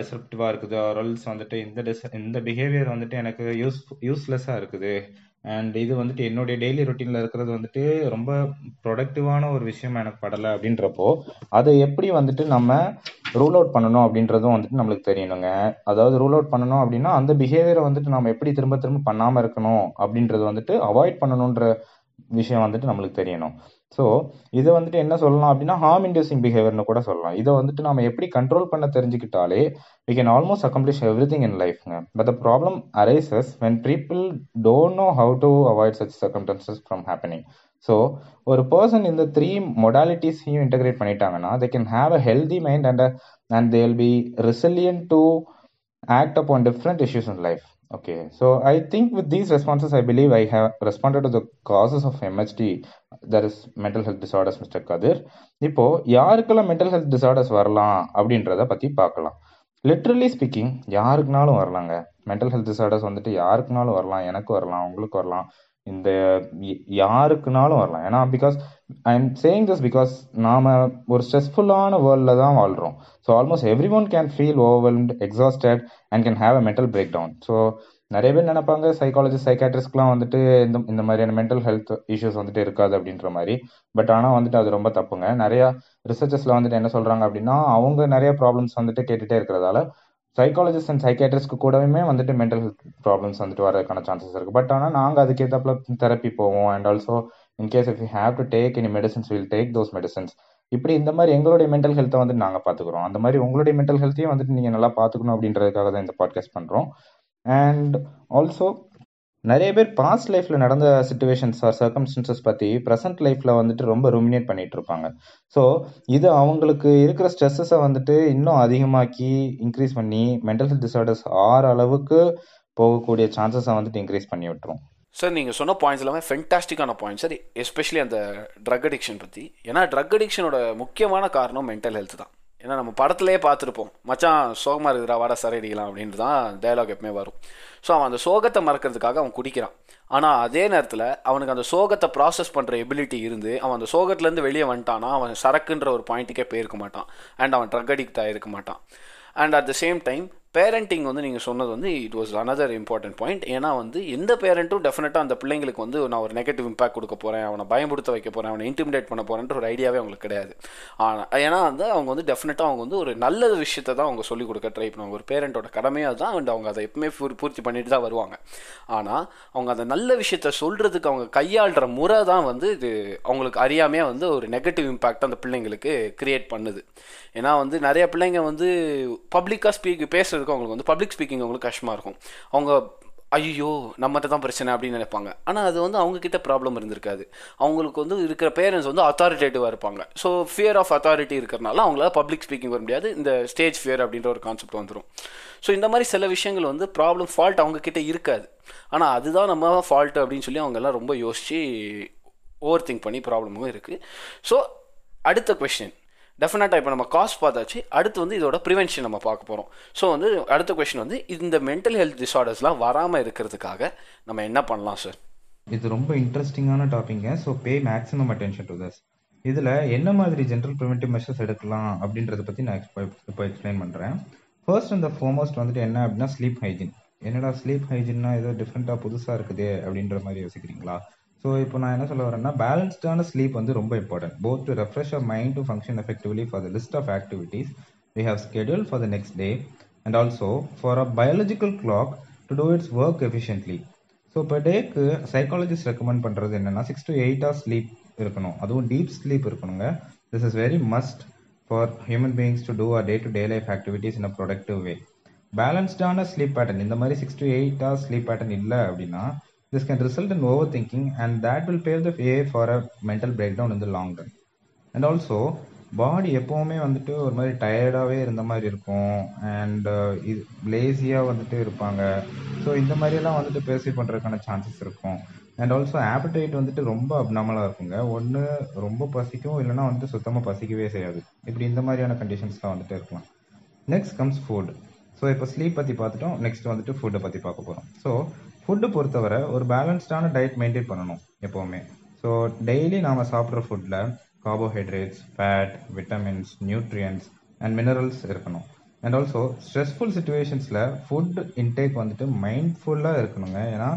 டிசப்டிவாக இருக்குது. அரல்ஸ் வந்துட்டு இந்த டிஸ் இந்த பிஹேவியர் வந்துட்டு எனக்கு யூஸ் யூஸ்லெஸ்ஸாக இருக்குது. அண்ட் இது வந்துட்டு என்னுடைய டெய்லி ரொட்டீனில் இருக்கிறது வந்துட்டு ரொம்ப ப்ரொடக்டிவான ஒரு விஷயம் எனக்கு படலை அப்படின்றப்போ அதை எப்படி வந்துட்டு நம்ம ரூல் அவுட் பண்ணணும் அப்படின்றதும் வந்துட்டு நம்மளுக்கு தெரியணுங்க. அதாவது ரூல் அவுட் பண்ணணும் அப்படின்னா அந்த பிஹேவியரை வந்துட்டு நம்ம எப்படி திரும்ப திரும்ப பண்ணாமல் இருக்கணும் அப்படின்றது வந்துட்டு அவாய்ட் பண்ணணுன்ற விஷயம் வந்துட்டு நம்மளுக்கு தெரியணும். ஸோ இதை வந்துட்டு என்ன சொல்லலாம் அப்படின்னா ஹார்ம் இன்டியூசிங் பிஹேவியர்னு கூட சொல்லலாம். இதை வந்துட்டு நம்ம எப்படி கண்ட்ரோல் பண்ண தெரிஞ்சுக்கிட்டாலே we can almost accomplish everything in லைஃப்ங்க but the problem arises when people don't know how to avoid such circumstances from happening so ஒரு பர்சன் இந்த த்ரீ மொடாலிட்டிஸையும் இன்டகிரேட் பண்ணிட்டாங்கன்னா they can have a healthy mind and and they will be resilient to act up on different issues in life okay so I think with these responses I believe I have responded to the causes of MHD that is mental health disorders mister Kathir இப்போது யாருக்கெல்லாம் mental health disorders வரலாம் அப்படின்றத பற்றி பார்க்கலாம் literally speaking யாருக்குனாலும் வரலாங்க mental health disorders வந்துட்டு யாருக்குனாலும் வரலாம் எனக்கு வரலாம் உங்களுக்கு வரலாம் இந்த யாருக்குனாலும் வரலாம். ஏன்னா because I am saying this because நாம் ஒரு ஸ்ட்ரெஸ்ஃபுல்லான வேர்ல்டில் தான் வாழ்கிறோம் so almost everyone can feel overwhelmed exhausted and can have a mental breakdown so நிறைய பேர் நினைப்பாங்க சைக்காலஜிஸ்ட் சைக்காட்ரிஸ்ட்லாம் வந்துட்டு இந்த இந்த மாதிரியான மென்டல் ஹெல்த் இஷ்யூஸ் வந்துட்டு இருக்காது அப்படின்ற மாதிரி. பட் ஆனால் வந்துட்டு அது ரொம்ப தப்புங்க. நிறையா ரிசர்ச்சஸில் வந்துட்டு என்ன சொல்கிறாங்க அப்படின்னா அவங்க நிறைய ப்ராப்ளம்ஸ் வந்துட்டு கேட்டுகிட்டே இருக்கிறதால சைக்காலஜிஸ்ட் அண்ட் சைக்காட்ரிஸ்ட்க்கு கூடவுமே வந்துட்டு மென்டல் ஹெல்த் ப்ராப்ளம்ஸ் வந்துட்டு வரதுக்கான சான்சஸ் இருக்குது பட் ஆனால் நாங்கள் அதுக்கேற்றப்பல தெரப்பி போவோம். And also in case if you have to take any medicines will take those medicines இப்படி இந்த மாதிரி எங்களுடைய மென்டல் ஹெல்த்தை வந்து நாங்கள் பார்த்துக்குறோம் அந்த மாதிரி உங்களுடைய மென்டல் ஹெல்த்தையும் வந்துட்டு நீங்கள் நல்லா பார்த்துக்கணும் அப்படின்றதுக்காக தான் இந்த பாட்காஸ்ட் பண்ணுறோம் அண்ட் ஆல்சோ நிறைய பேர் பாஸ்ட் லைஃப்பில் நடந்த சுச்சுவேஷன்ஸ் ஆர் சர்க்கம்ஸ்டன்சஸ் பற்றி ப்ரெசன்ட் லைஃப்ல வந்துட்டு ரொம்ப ருமினேட் பண்ணிட்டு இருப்பாங்க. ஸோ இது அவங்களுக்கு இருக்கிற ஸ்ட்ரெஸ்ஸஸை வந்துட்டு இன்னும் அதிகமாக்கி இன்க்ரீஸ் பண்ணி மென்டல் ஹெல்த் டிசார்டர்ஸ் ஆறு அளவுக்கு போகக்கூடிய சான்சஸை வந்துட்டு இன்க்ரீஸ் பண்ணி விட்டுரும். சார் நீங்கள் சொன்ன பாயிண்ட்ஸ் எல்லாமே ஃபென்டாஸ்டிக்கான பாயிண்ட்ஸ் சார் எஸ்பெஷலி அந்த ட்ரக் அடிக்ஷன் பற்றி ஏன்னா ட்ரக் அடிக்ஷனோட முக்கியமான காரணம் மென்டல் ஹெல்த் தான். ஏன்னா நம்ம படத்துலேயே பார்த்துருப்போம். மச்சான் சோகமாக இருக்குதுரா வாடா சரை அடிக்கலாம் அப்படின்ட்டு தான் டைலாக் எப்பவுமே வரும். ஸோ அவன் அந்த சோகத்தை மறக்கிறதுக்காக அவன் குடிக்கிறான். ஆனால் அதே நேரத்தில் அவனுக்கு அந்த சோகத்தை ப்ராசஸ் பண்ணுற எபிலிட்டி இருந்து அவன் அந்த சோகத்துலேருந்து வெளியே வந்துட்டானா அவன் சரக்குன்ற ஒரு பாயிண்ட்டுக்கே போயிருக்க மாட்டான். அண்ட் அவன் ட்ரக் அடிக்ட் ஆகிருக்க மாட்டான். And at the same time parenting வந்து நீங்கள் சொன்னது வந்து it was another important point ஏன்னா வந்து எந்த பேரண்ட்டும் டெஃபினட்டாக அந்த பிள்ளைங்களுக்கு வந்து நான் ஒரு நெகட்டிவ் இம்பாக்ட் கொடுக்க போகிறேன் அவனை பயமுடுத்த வைக்க போகிறேன் அவனை இன்டிமிடேட் பண்ண போகிறேன்ற ஒரு ஐடியாவே அவங்களுக்கு கிடையாது. ஆனால் ஏன்னா வந்து அவங்க வந்து டெஃபினட்டாக அவங்க வந்து ஒரு நல்ல விஷயத்தை தான் அவங்க சொல்லிக் கொடுக்க ட்ரை பண்ணுவாங்க. ஒரு பேரண்ட்டோட கடமையாக தான் அண்ட் அவங்க அதை எப்பவுமே பூர்த்தி பண்ணிட்டு தான் வருவாங்க. ஆனால் அவங்க அந்த நல்ல விஷயத்த சொல்கிறதுக்கு அவங்க கையாளுற முறை தான் வந்து இது அவங்களுக்கு அறியாமையாக வந்து ஒரு நெகட்டிவ் இம்பாக்ட் அந்த பிள்ளைங்களுக்கு கிரியேட் பண்ணுது. ஏன்னா வந்து நிறைய பிள்ளைங்க வந்து பப்ளிக்காக ஸ்பீக் பேசுறதுக்கு அவங்களுக்கு வந்து பப்ளிக் ஸ்பீக்கிங் அவங்களுக்கு கஷ்டமாக இருக்கும். அவங்க ஐயோ நம்மகிட்ட தான் பிரச்சனை அப்படின்னு நினைப்பாங்க. ஆனால் அது வந்து அவங்கக்கிட்ட ப்ராப்ளம் இருந்திருக்காது. அவங்களுக்கு வந்து இருக்கிற பேரண்ட்ஸ் வந்து அத்தாரிட்டேட்டிவாக இருப்பாங்க. ஸோ ஃபியர் ஆஃப் அத்தாரிட்டி இருக்கிறனால அவங்களால பப்ளிக் ஸ்பீக்கிங் வர முடியாது. இந்த ஸ்டேஜ் ஃபியர் அப்படின்ற ஒரு கான்செப்ட் வந்துடும் ஸோ இந்த மாதிரி சில விஷயங்கள் வந்து ப்ராப்ளம் ஃபால்ட் அவங்கக்கிட்ட இருக்காது. ஆனால் அதுதான் நம்ம ஃபால்ட் அப்படின்னு சொல்லி அவங்க எல்லாம் ரொம்ப யோசித்து ஓவர் திங்க் பண்ணி ப்ராப்ளமும் இருக்குது ஸோ அடுத்த கொஷின் டெஃபினட்டாக இப்போ நம்ம காஸ்ட் பார்த்தாச்சு அடுத்து வந்து இதோட ப்ரிவென்ஷன் நம்ம பார்க்க போகிறோம் ஸோ வந்து அடுத்த கொஷின் வந்து இந்த மென்டல் ஹெல்த் டிஸார்டர்ஸ்லாம் வராமல் இருக்கிறதுக்காக நம்ம என்ன பண்ணலாம் சார் இது ரொம்ப இன்ட்ரெஸ்டிங்கான டாப்பிங்க so pay maximum attention to this இதில் என்ன மாதிரி ஜென்ரல் ப்ரிவென்டிவ் மெஷர்ஸ் எடுக்கலாம் அப்படின்றத பற்றி நான் இப்போ இப்போ எக்ஸ்பிளைன் பண்ணுறேன் ஃபர்ஸ்ட் அந்த ஃபோமோஸ்ட் வந்துட்டு என்ன அப்படின்னா ஸ்லீப் ஹைஜின் என்னடா ஸ்லீப் ஹைஜின்னா ஏதோ டிஃப்ரெண்ட்டாக புதுசாக இருக்குது அப்படின்ற மாதிரி யோசிக்கிறீங்களா? ஸோ இப்போ நான் என்ன சொல்ல வரேன்னா பேலன்ஸ்டான ஸ்லீப் வந்து ரொம்ப important both to refresh a mind to function effectively for the list of activities we have schedule for the next day and also for a biological clock to do its work efficiently so per take psychologist recommend பண்ணுறது என்னென்னா six to eight hours sleep இருக்கணும். அதுவும் deep sleep இருக்கணுங்க. This is very must for human beings to do a day to day life activities in a productive way பேலன்ஸ்டான sleep pattern இந்த மாதிரி six to eight hours sleep pattern இல்லை அப்படின்னா this can result in overthinking and that will pave the way for a mental breakdown in the long term and also body எப்போவுமே வந்துட்டு ஒரு மாதிரி டயர்டாகவே இருந்த மாதிரி இருக்கும். அண்ட் இது லேசியாக வந்துட்டு இருப்பாங்க. ஸோ இந்த மாதிரியெல்லாம் வந்துட்டு பேசி பண்ணுறதுக்கான சான்சஸ் இருக்கும். அண்ட் ஆல்சோ ஆப்படைட் வந்துட்டு ரொம்ப அப்னாமலாக இருக்குங்க. ஒன்று ரொம்ப பசிக்கும். இல்லைன்னா வந்துட்டு சுத்தமாக பசிக்கவே செய்யாது. இப்படி இந்த மாதிரியான கண்டிஷன்ஸ்லாம் வந்துட்டு இருக்கலாம். நெக்ஸ்ட் கம்ஸ் ஃபுட் ஸோ இப்போ ஸ்லீப் பற்றி பார்த்துட்டோம். நெக்ஸ்ட் வந்துட்டு ஃபுட்டை பற்றி பார்க்க போகிறோம் ஸோ ஃபுட்டு பொறுத்தவரை ஒரு பேலன்ஸ்டான டயட் மெயின்டைன் பண்ணணும் எப்போவுமே. ஸோ டெய்லி நாம் சாப்பிட்ற ஃபுட்டில் carbohydrates fat vitamins nutrients and minerals இருக்கணும். அண்ட் ஆல்சோ ஸ்ட்ரெஸ்ஃபுல் சுச்சுவேஷன்ஸில் ஃபுட் இன்டேக் வந்துட்டு மைண்ட்ஃபுல்லாக இருக்கணுங்க. ஏன்னா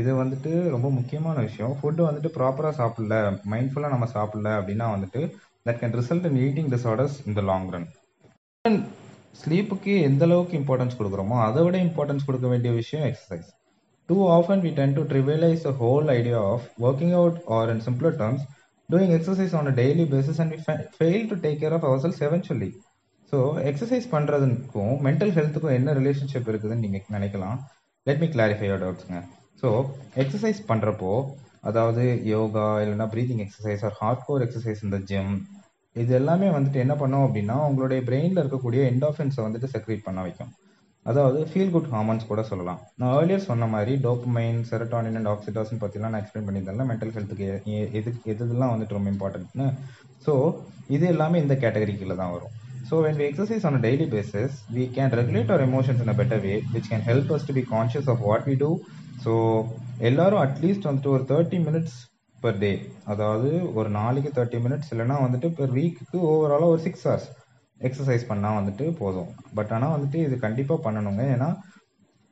இது வந்துட்டு ரொம்ப முக்கியமான விஷயம். ஃபுட்டு வந்துட்டு ப்ராப்பராக சாப்பிடல மைண்ட்ஃபுல்லாக நம்ம சாப்பிடல அப்படின்னா வந்துட்டு that can result in eating disorders in the long run ஸ்லீப்புக்கு எந்த அளவுக்கு இம்பார்ட்டன்ஸ் கொடுக்குறோமோ அதை விட இம்பார்ட்டன்ஸ் கொடுக்க வேண்டிய விஷயம் exercise too often we tend to trivialise the whole idea of working out or in simpler terms doing exercise on a daily basis and we fa- fail to take care of ourselves eventually. So exercise பண்ணுறதுக்கும் mental ஹெல்த்துக்கும் என்ன relationship இருக்குதுன்னு நீங்கள் நினைக்கலாம். Let me clarify your டவுட்ஸுங்க so exercise பண்ணுறப்போ அதாவது யோகா இல்லைன்னா breathing exercise or hardcore exercise இந்த ஜிம் இது எல்லாமே வந்துட்டு என்ன பண்ணோம் அப்படின்னா உங்களுடைய பிரெயினில் இருக்கக்கூடிய என்டாஃபின்ஸை வந்துட்டு செக்ரேட் பண்ண வைக்கும். அதாவது ஃபீல் குட் ஹார்மோன்ஸ் கூட சொல்லலாம். நான் ஏர்லியர் சொன்ன மாதிரி டோப்மைன் செரட்டானின் அண்ட் ஆக்சிடாசின் பற்றிலாம் நான் எக்ஸ்பிளைன் பண்ணியிருந்தேன் மென்டல் ஹெல்த்துக்கு எது எதுலாம் வந்துட்டு ரொம்ப இம்பார்ட்டன்ட்னு ஸோ இது எல்லாமே இந்த கேட்டகரிக்குள்ள தான் வரும். So when we exercise on daily basis we can regulate our emotions in a better way which can help us to be conscious of what we do so எல்லாரும் அட்லீஸ்ட் வந்துட்டு ஒரு தேர்ட்டி மினிட்ஸ் பர் டே அதாவது ஒரு நாளைக்கு thirty minutes இல்லைனா வந்துட்டு per வீக்குக்கு ஓவராலாக ஒரு சிக்ஸ் ஹவர்ஸ் எக்ஸசைஸ் பண்ணால் வந்துட்டு போதும். பட் ஆனால் வந்துட்டு இது கண்டிப்பாக பண்ணணுங்க. ஏன்னா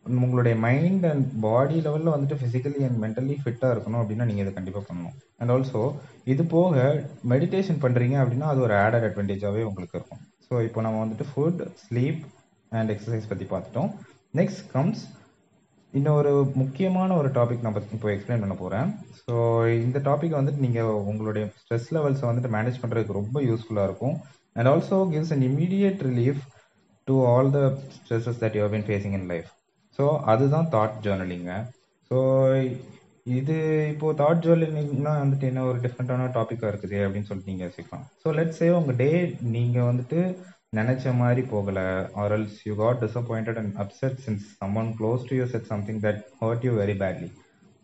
உங்களுடைய மைண்ட் அண்ட் பாடி லெவலில் வந்துட்டு ஃபிசிக்கலி அண்ட் மென்டலி ஃபிட்டாக இருக்கணும் அப்படின்னா நீங்கள் இதை கண்டிப்பாக பண்ணணும். அண்ட் ஆல்சோ இது போக மெடிடேஷன் பண்ணுறீங்க அப்படின்னா அது ஒரு ஆடட் அட்வான்டேஜாகவே உங்களுக்கு இருக்கும். ஸோ இப்போ நம்ம வந்துட்டு ஃபுட் ஸ்லீப் அண்ட் எக்ஸசைஸ் பற்றி பார்த்துட்டோம். நெக்ஸ்ட் கம்ஸ் இன்னொரு முக்கியமான ஒரு டாபிக் நான் இப்போ எக்ஸ்பிளைன் பண்ண போகிறேன் ஸோ இந்த டாபிக் வந்துட்டு நீங்கள் உங்களுடைய ஸ்ட்ரெஸ் லெவல்ஸை வந்துட்டு மேனேஜ் பண்ணுறதுக்கு ரொம்ப யூஸ்ஃபுல்லாக இருக்கும். And also gives an immediate relief to all the stresses that you been facing in life so அதுதான் தாட் ஜேர்னலிங்க ஸோ இது இப்போ தாட் ஜேர்னலிங்னா வந்துட்டு என்ன ஒரு டிஃப்ரெண்ட்டான டாப்பிக்காக இருக்குது அப்படின்னு சொல்லிட்டு நீங்கள் யோசிக்கலாம். ஸோ லெட்ஸ் சே உங்கள் டே நீங்கள் வந்துட்டு நினச்ச மாதிரி போகலை or else you got disappointed and upset since someone close to you said something that hurt you very badly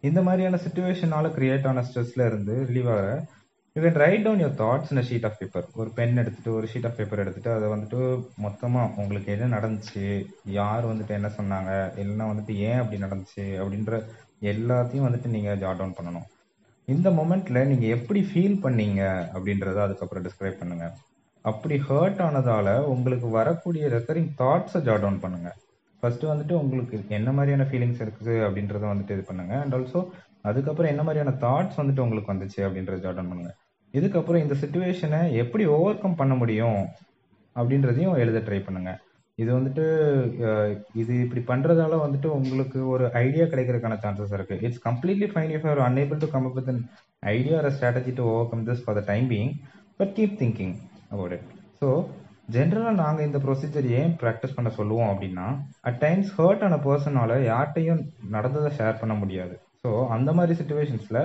இந்த மாதிரியான சுச்சுவேஷனால கிரியேட் ஆன ஸ்ட்ரெஸ்ல இருந்து ரிலீவ் ஆக you can write down your thoughts in sheet of paper ஒரு pen எடுத்துட்டு ஒரு ஷீட் ஆஃப் பேப்பர் எடுத்துட்டு அதை வந்துட்டு மொத்தமாக உங்களுக்கு என்ன நடந்துச்சு யார் வந்துட்டு என்ன சொன்னாங்க இல்லைன்னா வந்துட்டு ஏன் அப்படி நடந்துச்சு அப்படின்ற எல்லாத்தையும் வந்துட்டு நீங்கள் ஜாட் டவுன் பண்ணணும். இந்த மொமெண்ட்ல நீங்க எப்படி ஃபீல் பண்ணீங்க அப்படின்றத அதுக்கப்புறம் டிஸ்கிரைப் பண்ணுங்க. அப்படி ஹர்ட் ஆனதால உங்களுக்கு வரக்கூடிய ரெக்கரிங் தாட்ஸை ஜாட் டவுன் பண்ணுங்க. ஃபர்ஸ்ட் வந்துட்டு உங்களுக்கு என்ன மாதிரியான ஃபீலிங்ஸ் இருக்குது அப்படின்றத வந்துட்டு இது பண்ணுங்க. அண்ட் ஆல்சோ அதுக்கப்புறம் என்ன மாதிரியான தாட்ஸ் வந்துட்டு உங்களுக்கு வந்துச்சு அப்படின்றத ஜாட் டவுன் பண்ணுங்க. இதுக்கப்புறம் இந்த சுச்சுவேஷனை எப்படி ஓவர் கம் பண்ண முடியும் அப்படின்றதையும் எழுத ட்ரை பண்ணுங்க. இது வந்துட்டு இது இப்படி பண்றதால வந்துட்டு உங்களுக்கு ஒரு ஐடியா கிடைக்கிறதுக்கான சான்சஸ் இருக்கு. It's completely fine if are unable to come up with idea or strategy to overcome this for the time being but keep thinking about it so ஜென்ரலாக நாங்கள் இந்த ப்ரொசீஜர் ஏன் ப்ராக்டிஸ் பண்ண சொல்லுவோம் அப்படின்னா அட் டைம்ஸ் ஹர்ட் ஆன பர்சனால யார்கிட்டையும் நடந்ததை ஷேர் பண்ண முடியாது. ஸோ அந்த மாதிரி சுச்சுவேஷன்ஸில்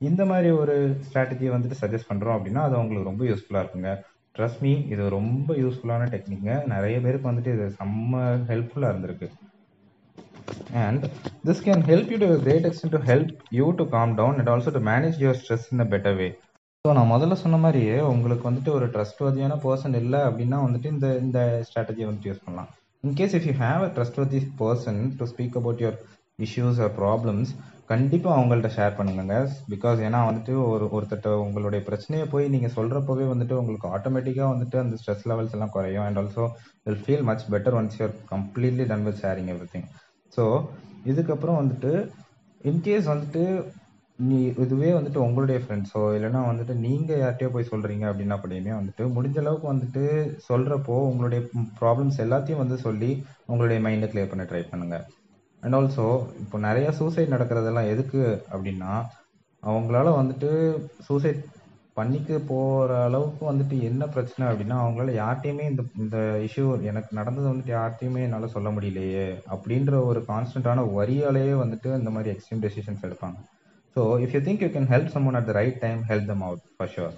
இந்த மாதிரி ஒரு ஸ்ட்ராட்டஜியை வந்துட்டு சஜஸ்ட் பண்ணுறோம் அப்படின்னா அது உங்களுக்கு ரொம்ப யூஸ்ஃபுல்லாக இருக்குங்க. ட்ரஸ்ட் மீ இது ரொம்ப யூஸ்ஃபுல்லான டெக்னிக்ங்க நிறைய பேருக்கு வந்துட்டு இது செம்ம ஹெல்ப்ஃபுல்லாக இருந்திருக்கு. And this can help you to great extent to help you to calm down and also to manage your stress in a better way so நான் முதல்ல சொன்ன மாதிரியே உங்களுக்கு வந்துட்டு ஒரு ட்ரஸ்ட் வதியான பர்சன் இல்லை அப்படின்னா வந்துட்டு இந்த இந்த ஸ்ட்ராட்டஜியை வந்துட்டு யூஸ் பண்ணலாம். In case if you have a trustworthy person to speak about your issues or problems கண்டிப்பாக அவங்கள்ட்ட ஷேர் பண்ணுங்க பிகாஸ் ஏன்னா வந்துட்டு ஒரு ஒருத்தட்ட உங்களுடைய பிரச்சனையை போய் நீங்கள் சொல்கிறப்பவே வந்துட்டு உங்களுக்கு ஆட்டோமேட்டிக்காக வந்துட்டு அந்த ஸ்ட்ரெஸ் லெவல்ஸ் எல்லாம் குறையும். And also will feel much better once you're completely done with sharing everything so இதுக்கப்புறம் வந்துட்டு இன்கேஸ் வந்துட்டு நீ இதுவே வந்துட்டு உங்களுடைய ஃப்ரெண்ட்ஸோ இல்லைன்னா வந்துட்டு நீங்கள் யார்கிட்டயோ போய் சொல்கிறீங்க அப்படின்னா அப்படியுமே வந்துட்டு முடிஞ்ச அளவுக்கு வந்துட்டு சொல்கிறப்போ உங்களுடைய ப்ராப்ளம்ஸ் எல்லாத்தையும் வந்து சொல்லி உங்களுடைய மைண்டை கிளியர் பண்ண ட்ரை பண்ணுங்கள் அண்ட் ஆல்சோ இப்போ நிறைய சூசைட் நடக்கிறதெல்லாம் எதுக்கு அப்படின்னா அவங்களால வந்துட்டு சூசைட் பண்ணிக்க போகிற அளவுக்கு வந்துட்டு என்ன பிரச்சனை அப்படின்னா அவங்களால யார்ட்டையுமே இந்த இந்த இஷ்யூ எனக்கு நடந்தது வந்துட்டு யார்ட்டையுமே என்னால் சொல்ல முடியலையே அப்படின்ற ஒரு கான்ஸ்டன்டான வரியாலேயே வந்துட்டு இந்த மாதிரி எக்ஸ்ட்ரீம் டெசிஷன்ஸ் எடுப்பாங்க. So if you think you can help someone at the right time help them out for sure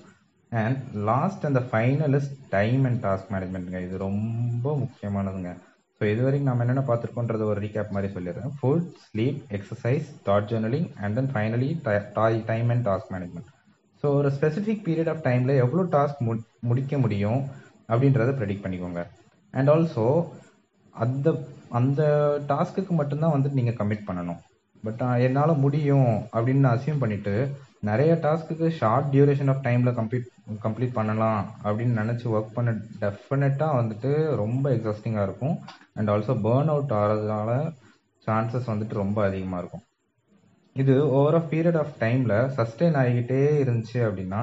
and last and the final is time and task மேனேஜ்மெண்ட்டுங்க இது ரொம்ப முக்கியமானதுங்க. ஸோ இது வரைக்கும் நம்ம என்னென்ன பார்த்துருக்கோன்றது ஒரு ரீகேப் மாதிரி சொல்லிடுறேன். Food sleep exercise thought journaling and then finally time and task management so ஒரு ஸ்பெசிஃபிக் பீரியட் ஆஃப் டைமில் எவ்வளோ டாஸ்க் மு முடிக்க முடியும் அப்படின்றத ப்ரெடிக்ட் பண்ணிக்கோங்க. அண்ட் ஆல்சோ அந்த அந்த டாஸ்க்குக்கு மட்டும்தான் வந்துட்டு நீங்கள் கமிட் பண்ணணும். பட் என்னால் முடியும் அப்படின்னு அசியூம் பண்ணிவிட்டு நிறைய டாஸ்க்குக்கு ஷார்ட் டியூரேஷன் ஆஃப் டைமில் கம்ப்ளீட் கம்ப்ளீட் பண்ணலாம் அப்படின்னு நினச்சி ஒர்க் பண்ண டெஃபினட்டாக வந்துட்டு ரொம்ப எக்ஸாஸ்டிங்காக இருக்கும். அண்ட் ஆல்சோ பேர்ன் அவுட் ஆகிறதுனால சான்சஸ் வந்துட்டு ரொம்ப அதிகமாக இருக்கும். இது ஓவர் ஆஃப் பீரியட் ஆஃப் டைமில் சஸ்டெயின் ஆகிக்கிட்டே இருந்துச்சு அப்படின்னா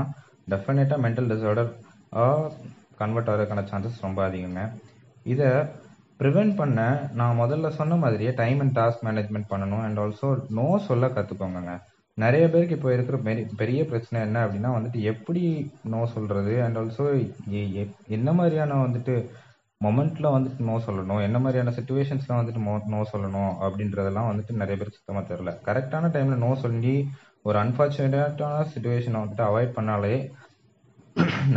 டெஃபினட்டாக மென்டல் டிசார்டர் கன்வெர்ட் ஆகிறதுக்கான சான்சஸ் ரொம்ப அதிகங்க. இதை ப்ரிவெண்ட் பண்ண நான் முதல்ல சொன்ன மாதிரியே டைம் அண்ட் டாஸ்க் மேனேஜ்மெண்ட் பண்ணணும். அண்ட் ஆல்சோ நோ சொல்ல கற்றுக்கோங்க நிறைய பேருக்கு இப்போ இருக்கிற பெரிய பெரிய பிரச்சனை என்ன அப்படின்னா வந்துட்டு எப்படி நோ சொல்றது? அண்ட் ஆல்சோ என்ன மாதிரியான வந்துட்டு மொமெண்ட்ல வந்துட்டு நோ சொல்லணும்? என்ன மாதிரியான சுச்சுவேஷன்ஸ்ல வந்துட்டு நோ சொல்லணும்? அப்படின்றதெல்லாம் வந்துட்டு நிறைய பேருக்கு சுத்தமா தெரியல. கரெக்டான டைம்ல நோ சொல்லி ஒரு அன்பார்ச்சுனேட்டான சுச்சுவேஷனை வந்துட்டு அவாய்ட் பண்ணாலே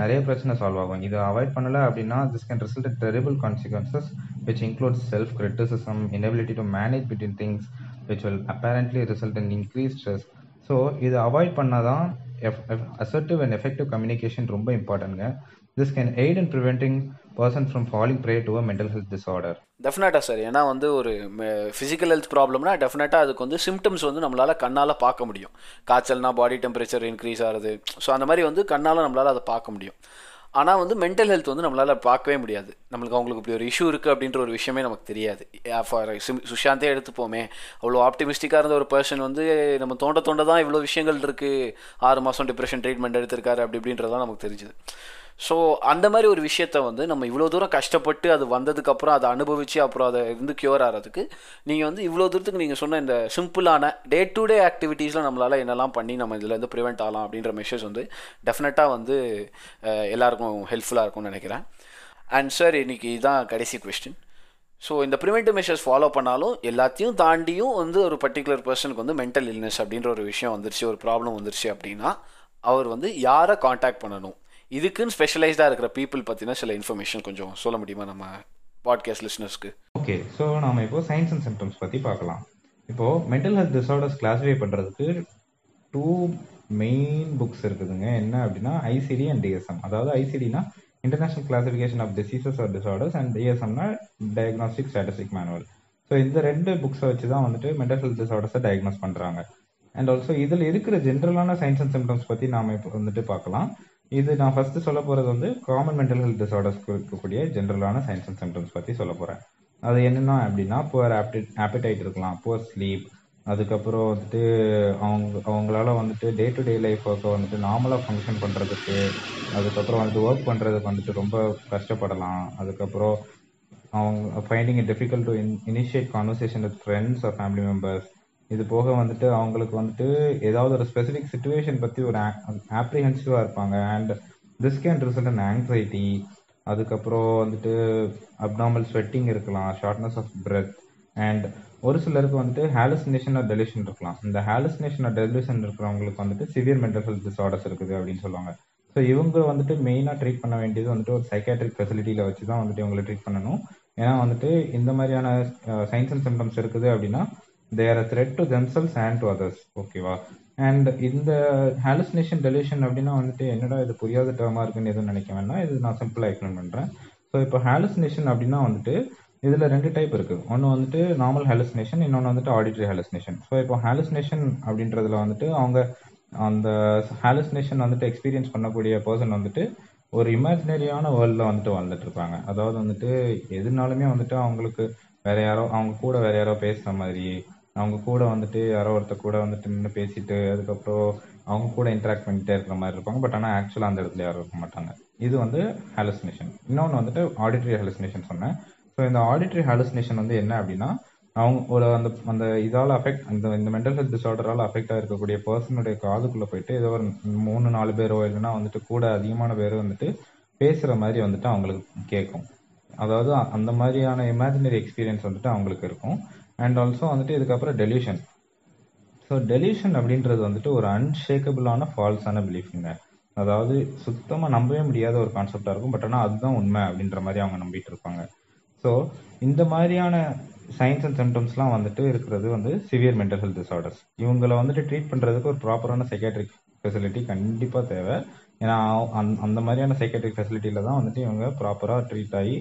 நிறைய பிரச்சனை சால்வ் ஆகும். இதை அவாய்ட் பண்ணல அப்படின்னா this can result terrible consequences which include self criticism inability to manage between things which will apparently result in increase stress so இதை அவாய்ட் பண்ணால் பண்ணாதான் அசர்டிவ் அண்ட் எஃபெக்டிவ் கம்யூனிகேஷன் ரொம்ப இம்பார்ட்டன்ட்ங்க this can aid in preventing person from falling prey to a mental health disorder டெஃபினட்டாக sir ஏன்னா வந்து ஒரு physical health ப்ராப்ளம்னா டெஃபினட்டாக அதுக்கு வந்து சிம்டம்ஸ் வந்து நம்மளால் கண்ணால் பார்க்க முடியும். காய்ச்சல்னா பாடி டெம்பரேச்சர் இன்க்ரீஸ் ஆகுது. ஸோ அந்த மாதிரி வந்து கண்ணால் நம்மளால் அதை பார்க்க முடியும். ஆனால் வந்து மென்டல் ஹெல்த் வந்து நம்மளால் பார்க்கவே முடியாது. நம்மளுக்கு அவங்களுக்கு இப்படி ஒரு இஷ்யூ இருக்குது அப்படின்ற ஒரு விஷயமே நமக்கு தெரியாது. ஃபார் சுஷாந்தே எடுத்துப்போமே. அவ்வளோ ஆப்டிமிஸ்டிக்காக இருந்த ஒரு பர்சன் வந்து நம்ம தோண்ட தோண்ட தான் இவ்வளோ விஷயங்கள் இருக்குது ஆறு மாதம் டிப்ரெஷன் ட்ரீட்மெண்ட் எடுத்திருக்காரு அப்படி இப்படின்றதான் நமக்கு தெரிஞ்சுது. ஸோ அந்த மாதிரி ஒரு விஷயத்த வந்து நம்ம இவ்வளோ தூரம் கஷ்டப்பட்டு அது வந்ததுக்கப்புறம் அதை அனுபவித்து அப்புறம் அதை இருந்து க்யூர் ஆகிறதுக்கு நீங்கள் வந்து இவ்வளோ தூரத்துக்கு நீங்கள் சொன்ன இந்த சிம்பிளான டே டு டே ஆக்டிவிட்டீஸில் நம்மளால் என்னெல்லாம் பண்ணி நம்ம இதில் இருந்து ப்ரிவெண்ட் ஆகலாம் அப்படின்ற மெஷர்ஸ் வந்து டெஃபினட்டாக வந்து எல்லாருக்கும் ஹெல்ப்ஃபுல்லாக இருக்கும்னு நினைக்கிறேன். அண்ட் சார் இன்னைக்கு இதுதான் கடைசி கொஸ்டின் ஸோ இந்த ப்ரிவென்டிவ் மெஷர்ஸ் ஃபாலோ பண்ணாலும் எல்லாத்தையும் தாண்டியும் வந்து ஒரு பர்டிகுலர் பர்சனுக்கு வந்து மென்டல் இல்னஸ் அப்படின்ற ஒரு விஷயம் வந்துருச்சு ஒரு ப்ராப்ளம் வந்துருச்சு அப்படின்னா அவர் வந்து யாரை காண்டாக்ட் பண்ணணும்? இதுக்குன்னு ஸ்பெஷலைஸ்டாக இருக்கிற பீப்புள் பற்றின சில இன்ஃபர்மேஷன் கொஞ்சம் சொல்ல முடியுமா நம்ம பாட்காஸ்ட் லிஸ்னர்ஸ்க்கு ஓகே ஸோ நாம இப்போ சயின்ஸ் அண்ட் சிம்டம்ஸ் பற்றி பார்க்கலாம். இப்போ மென்டல் ஹெல்த் டிசார்டர்ஸ் கிளாஸிஃபை பண்ணுறதுக்கு டூ மெயின் புக்ஸ் இருக்குதுங்க. என்ன அப்படின்னா ஐசிடி அண்ட் டிஎஸ்எம் அதாவது ஐசிடினா international classification of diseases or disorders and டிஎஸ்எம்னா diagnostic statistic manual so இந்த ரெண்டு புக்ஸை வச்சு தான் வந்துட்டு மென்டல் ஹெல்த் டிசார்டர்ஸை டயக்னோஸ் பண்ணுறாங்க அண்ட் ஆல்சோ இதில் இருக்கிற ஜென்ரலான சயின்ஸ் அண்ட் சிம்டம்ஸ் பற்றி நாம இப்போ வந்துட்டு பார்க்கலாம். இது நான் ஃபர்ஸ்ட் சொல்ல போகிறது வந்து காமன் மென்டல் ஹெல்த் டிசார்டர்ஸ்க்கு இருக்கக்கூடிய ஜென்ரலான சயின்ஸ் அண்ட் சிம்டம்ஸ் பற்றி சொல்ல போகிறேன் அது என்னென்னா அப்படின்னா புவர் ஆப்டி ஆப்பிடைட் இருக்கலாம் புவர் ஸ்லீப் அதுக்கப்புறம் வந்துட்டு அவங்க அவங்களால வந்துட்டு டே டு டே லைஃப் ஒர்க்கை வந்துட்டு நார்மலாக ஃபங்க்ஷன் பண்ணுறதுக்கு அதுக்கப்புறம் வந்துட்டு ஒர்க் பண்ணுறதுக்கு வந்துட்டு ரொம்ப கஷ்டப்படலாம். அதுக்கப்புறம் அவங்க finding it difficult to initiate conversation with friends or family members இது போக வந்துட்டு அவங்களுக்கு வந்துட்டு ஏதாவது ஒரு ஸ்பெசிஃபிக் சுச்சுவேஷன் பற்றி ஒரு ஆப்ரிஹென்சிவாக இருப்பாங்க. And this can result and anxiety அதுக்கப்புறம் வந்துட்டு அப்நார்மல் ஸ்வெட்டிங் இருக்கலாம் ஷார்ட்னஸ் ஆஃப் பிரெத் அண்ட் ஒரு சிலருக்கு வந்துட்டு ஹாலுசினேஷன் ஆர் டெலிஷன் இருக்கலாம். இந்த ஹாலுசினேஷன் ஆர் டெலிஷன் இருக்கிறவங்களுக்கு வந்துட்டு சிவியர் மென்டல் ஹெல்த் டிசார்டர்ஸ் இருக்குது அப்படின்னு சொல்லுவாங்க. ஸோ இவங்க வந்துட்டு மெயினாக ட்ரீட் பண்ண வேண்டியது வந்துட்டு ஒரு சைக்காட்ரிக் ஃபெசிலிட்டியில் வச்சு தான் வந்துட்டு இவங்களை ட்ரீட் பண்ணணும். ஏன்னா வந்துட்டு இந்த மாதிரியான சயின்ஸ் அண்ட் சிம்டம்ஸ் இருக்குது அப்படின்னா their threat to themselves and to others ஓகேவா அண்ட் இந்த ஹாலுசினேஷன் டெலிஷன் அப்படின்னா வந்துட்டு என்னடா இது புரியாத டேர்மா இருக்குன்னு எதுவும் நினைக்க வேண்டாம். இது நான் சிம்பிளாக எக்ஸ்பிளைன் பண்ணுறேன் ஸோ இப்போ ஹாலுசினேஷன் அப்படின்னா வந்துட்டு இதில் ரெண்டு டைப் இருக்குது ஒன்று வந்துட்டு நார்மல் ஹாலுசினேஷன் இன்னொன்று வந்துட்டு ஆடிட்டரி ஹாலுசினேஷன் ஸோ இப்போ ஹாலுசினேஷன் அப்படின்றதுல வந்துட்டு அவங்க அந்த ஹாலுசினேஷன் வந்துட்டு எக்ஸ்பீரியன்ஸ் பண்ணக்கூடிய பர்சன் வந்துட்டு ஒரு இமேஜினரியான வேர்ல்டில் வந்துட்டு வாழ்ந்துட்டு இருப்பாங்க. அதாவது வந்துட்டு எதுனாலுமே வந்துட்டு அவங்களுக்கு வேற யாரோ அவங்க கூட வேற யாரோ பேசுகிற மாதிரி அவங்க கூட வந்துட்டு யாரோ ஒருத்தர் கூட வந்துட்டு நின்று பேசிட்டு அதுக்கப்புறம் அவங்க கூட இன்ட்ராக்ட் பண்ணிட்டே இருக்கிற மாதிரி இருப்பாங்க. பட் ஆனால் ஆக்சுவலாக அந்த இடத்துல யாரும் இருக்க மாட்டாங்க. இது வந்து ஹாலுசினேஷன் இன்னொன்று வந்துட்டு ஆடிட்டரி ஹாலுசினேஷன் சொன்னேன். ஸோ இந்த ஆடிட்டரி ஹாலுசினேஷன் வந்து என்ன அப்படின்னா அவங்க ஒரு அந்த அந்த இதால் அஃபெக்ட் அந்த இந்த மென்டல் ஹெல்த் டிசார்டரால் அஃபெக்ட் ஆகிருக்கக்கூடிய பர்சனுடைய காதுக்குள்ளே போயிட்டு ஏதோ ஒரு மூணு நாலு பேரோ இல்லைன்னா வந்துட்டு கூட அதிகமான பேர் வந்துட்டு பேசுகிற மாதிரி வந்துட்டு அவங்களுக்கு கேட்கும் அதாவது அந்த மாதிரியான இமேஜினரி எக்ஸ்பீரியன்ஸ் வந்துட்டு அவங்களுக்கு இருக்கும். அண்ட் ஆல்சோ வந்துட்டு இதுக்கப்புறம் டெலியூஷன் ஸோ டெலியூஷன் அப்படின்றது வந்துட்டு ஒரு அன்ஷேக்கபிளான ஃபால்ஸான பிலீஃபுங்க அதாவது சுத்தமாக நம்பவே முடியாத ஒரு கான்செப்டாக இருக்கும். பட் ஆனால் அதுதான் உண்மை அப்படின்ற மாதிரி அவங்க நம்பிட்டு இருப்பாங்க. ஸோ இந்த மாதிரியான சயின்ஸ் அண்ட் சிம்டம்ஸ்லாம் வந்துட்டு இருக்கிறது வந்து சிவியர் மென்டல் ஹெல்த் டிசார்டர்ஸ் இவங்களை வந்துட்டு ட்ரீட் பண்ணுறதுக்கு ஒரு ப்ராப்பரான சைக்காட்ரிக் ஃபெசிலிட்டி கண்டிப்பாக தேவை. ஏன்னா அந்த அந்த மாதிரியான சைக்காட்ரிக் ஃபெசிலிட்டியில் தான் வந்துட்டு இவங்க ப்ராப்பராக ட்ரீட் ஆகி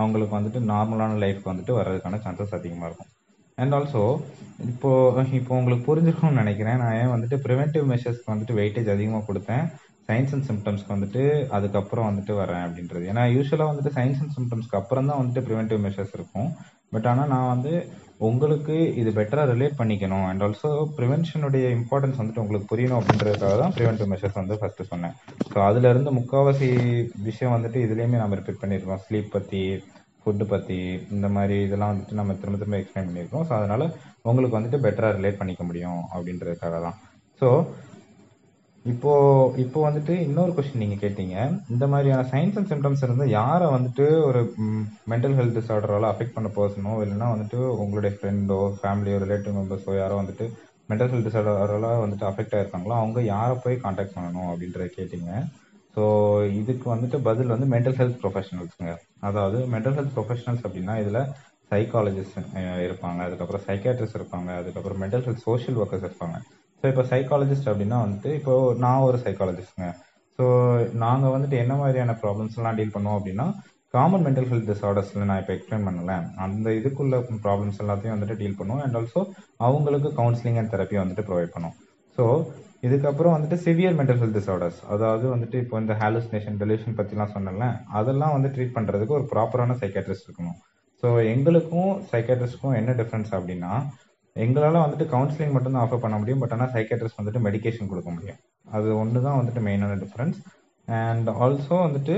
அவங்களுக்கு வந்துட்டு நார்மலான லைஃப்க்கு வந்துட்டு வர்றதுக்கான சான்சஸ் அதிகமாக இருக்கும். அண்ட் ஆல்சோ இப்போ இப்போ உங்களுக்கு புரிஞ்சிருக்கும்னு நினைக்கிறேன். நான் ஏன் வந்துட்டு ப்ரிவென்டிவ் மெஷர்ஸ்க்கு வந்துட்டு வெயிட்டேஜ் அதிகமாக கொடுத்தேன். சயின்ஸ் அண்ட் சிம்டம்ஸ்க்கு வந்துட்டு அதுக்கப்புறம் வந்துட்டு வரேன் அப்படின்றது. ஏன்னா யூஸ்வலாக வந்துட்டு சயின்ஸ் அண்ட் சிம்டம்ஸ்க்கு அப்புறம் தான் வந்துட்டு ப்ரிவென்டிவ் மெஷர்ஸ் இருக்கும். பட் ஆனால் நான் வந்து உங்களுக்கு இது பெட்டராக ரிலேட் பண்ணிக்கணும். அண்ட் ஆல்சோ ப்ரிவென்ஷனுடைய இம்பார்ட்டன்ஸ் வந்துட்டு உங்களுக்கு புரியணும் அப்படின்றதுக்காக தான் ப்ரிவென்டிவ் மெஷர்ஸ் வந்து ஃபஸ்ட்டு சொன்னேன். ஸோ அதுலேருந்து முக்கால்வாசி விஷயம் வந்துட்டு இதுலேயுமே நம்ம ரிப்பீட் பண்ணியிருக்கோம் ஸ்லீப் பற்றி ஃபுட்டு பற்றி இந்த மாதிரி இதெல்லாம் வந்துட்டு நம்ம திரும்ப திரும்ப எக்ஸ்பிளைன் பண்ணியிருக்கோம். ஸோ அதனால உங்களுக்கு வந்துட்டு பெட்டராக ரிலேட் பண்ணிக்க முடியும் அப்படின்றதுக்காக தான். ஸோ இப்போ இப்போ வந்துட்டு இன்னொரு கொஸ்டின் நீங்கள் கேட்டீங்க. இந்த மாதிரியான சயின்ஸ் அண்ட் சிம்டம்ஸ் இருந்து யாரை வந்துட்டு ஒரு மென்டல் ஹெல்த் டிசார்டரால அஃபெக்ட் பண்ண பர்சனோ இல்லைன்னா வந்துட்டு உங்களுடைய ஃப்ரெண்டோ ஃபேமிலியோ ரிலேட்டிவ் மெம்பர்ஸோ யாரோ வந்துட்டு மென்டல் ஹெல்த் டிசார்டரால வந்துட்டு அஃபெக்ட் ஆயிருக்காங்களோ அவங்க யாரை போய் காண்டாக்ட் பண்ணணும் அப்படின்றத கேட்டீங்க. ஸோ இதுக்கு வந்துட்டு பதில் வந்து மென்டல் ஹெல்த் ப்ரொஃபஷனல்ஸுங்க அதாவது மென்டல் ஹெல்த் ப்ரொஃபஷனல்ஸ் அப்படின்னா இதில் சைக்காலஜிஸ்ட் இருப்பாங்க. அதுக்கப்புறம் சைக்காட்ரிஸ்ட் இருப்பாங்க. அதுக்கப்புறம் மென்டல் ஹெல்த் சோஷியல் ஒர்க்கர்ஸ் இருப்பாங்க. ஸோ இப்போ சைக்காலஜிஸ்ட் அப்படின்னா வந்துட்டு இப்போ நான் ஒரு சைக்காலஜிஸ்ட்ங்க ஸோ நாங்கள் வந்துட்டு என்ன மாதிரியான ப்ராப்ளம்ஸ்லாம் டீல் பண்ணுவோம் அப்படின்னா காமன் மென்டல் ஹெல்த் டிசார்டர்ஸில் நான் இப்போ எக்ஸ்பிளைன் பண்ணல. அந்த இதுக்குள்ள ப்ராப்ளம்ஸ் எல்லாத்தையும் வந்துட்டு டீல் பண்ணுவோம். அண்ட் ஆல்சோ அவங்களுக்கு கவுன்சிலிங் அண்ட் தெரப்பி வந்துட்டு ப்ரொவைட் பண்ணுவோம். ஸோ இதுக்கப்புறம் வந்துட்டு சிவியர் மென்டல் ஹெல்த் டிசார்டர்ஸ் அதாவது வந்துட்டு இப்போ இந்த ஹாலுசினேஷன் டெலிஷன் பற்றிலாம் சொன்னேன்ல அதெல்லாம் வந்து ட்ரீட் பண்ணுறதுக்கு ஒரு ப்ராப்பரான சைக்காட்ரிஸ்ட் இருக்கணும். ஸோ எங்களுக்கும் சைக்காட்ரிஸ்ட்க்கும் என்ன டிஃப்ரென்ஸ் அப்படின்னா எங்களால் வந்துட்டு கவுன்சிலிங் மட்டும்தான் ஆஃபர் பண்ண முடியும் பட் ஆனால் சைக்காட்ரிஸ்ட் வந்துட்டு மெடிக்கேஷன் கொடுக்க முடியும். அது ஒன்று தான் வந்துட்டு மெயினான டிஃப்ரென்ஸ் அண்ட் ஆல்சோ வந்துட்டு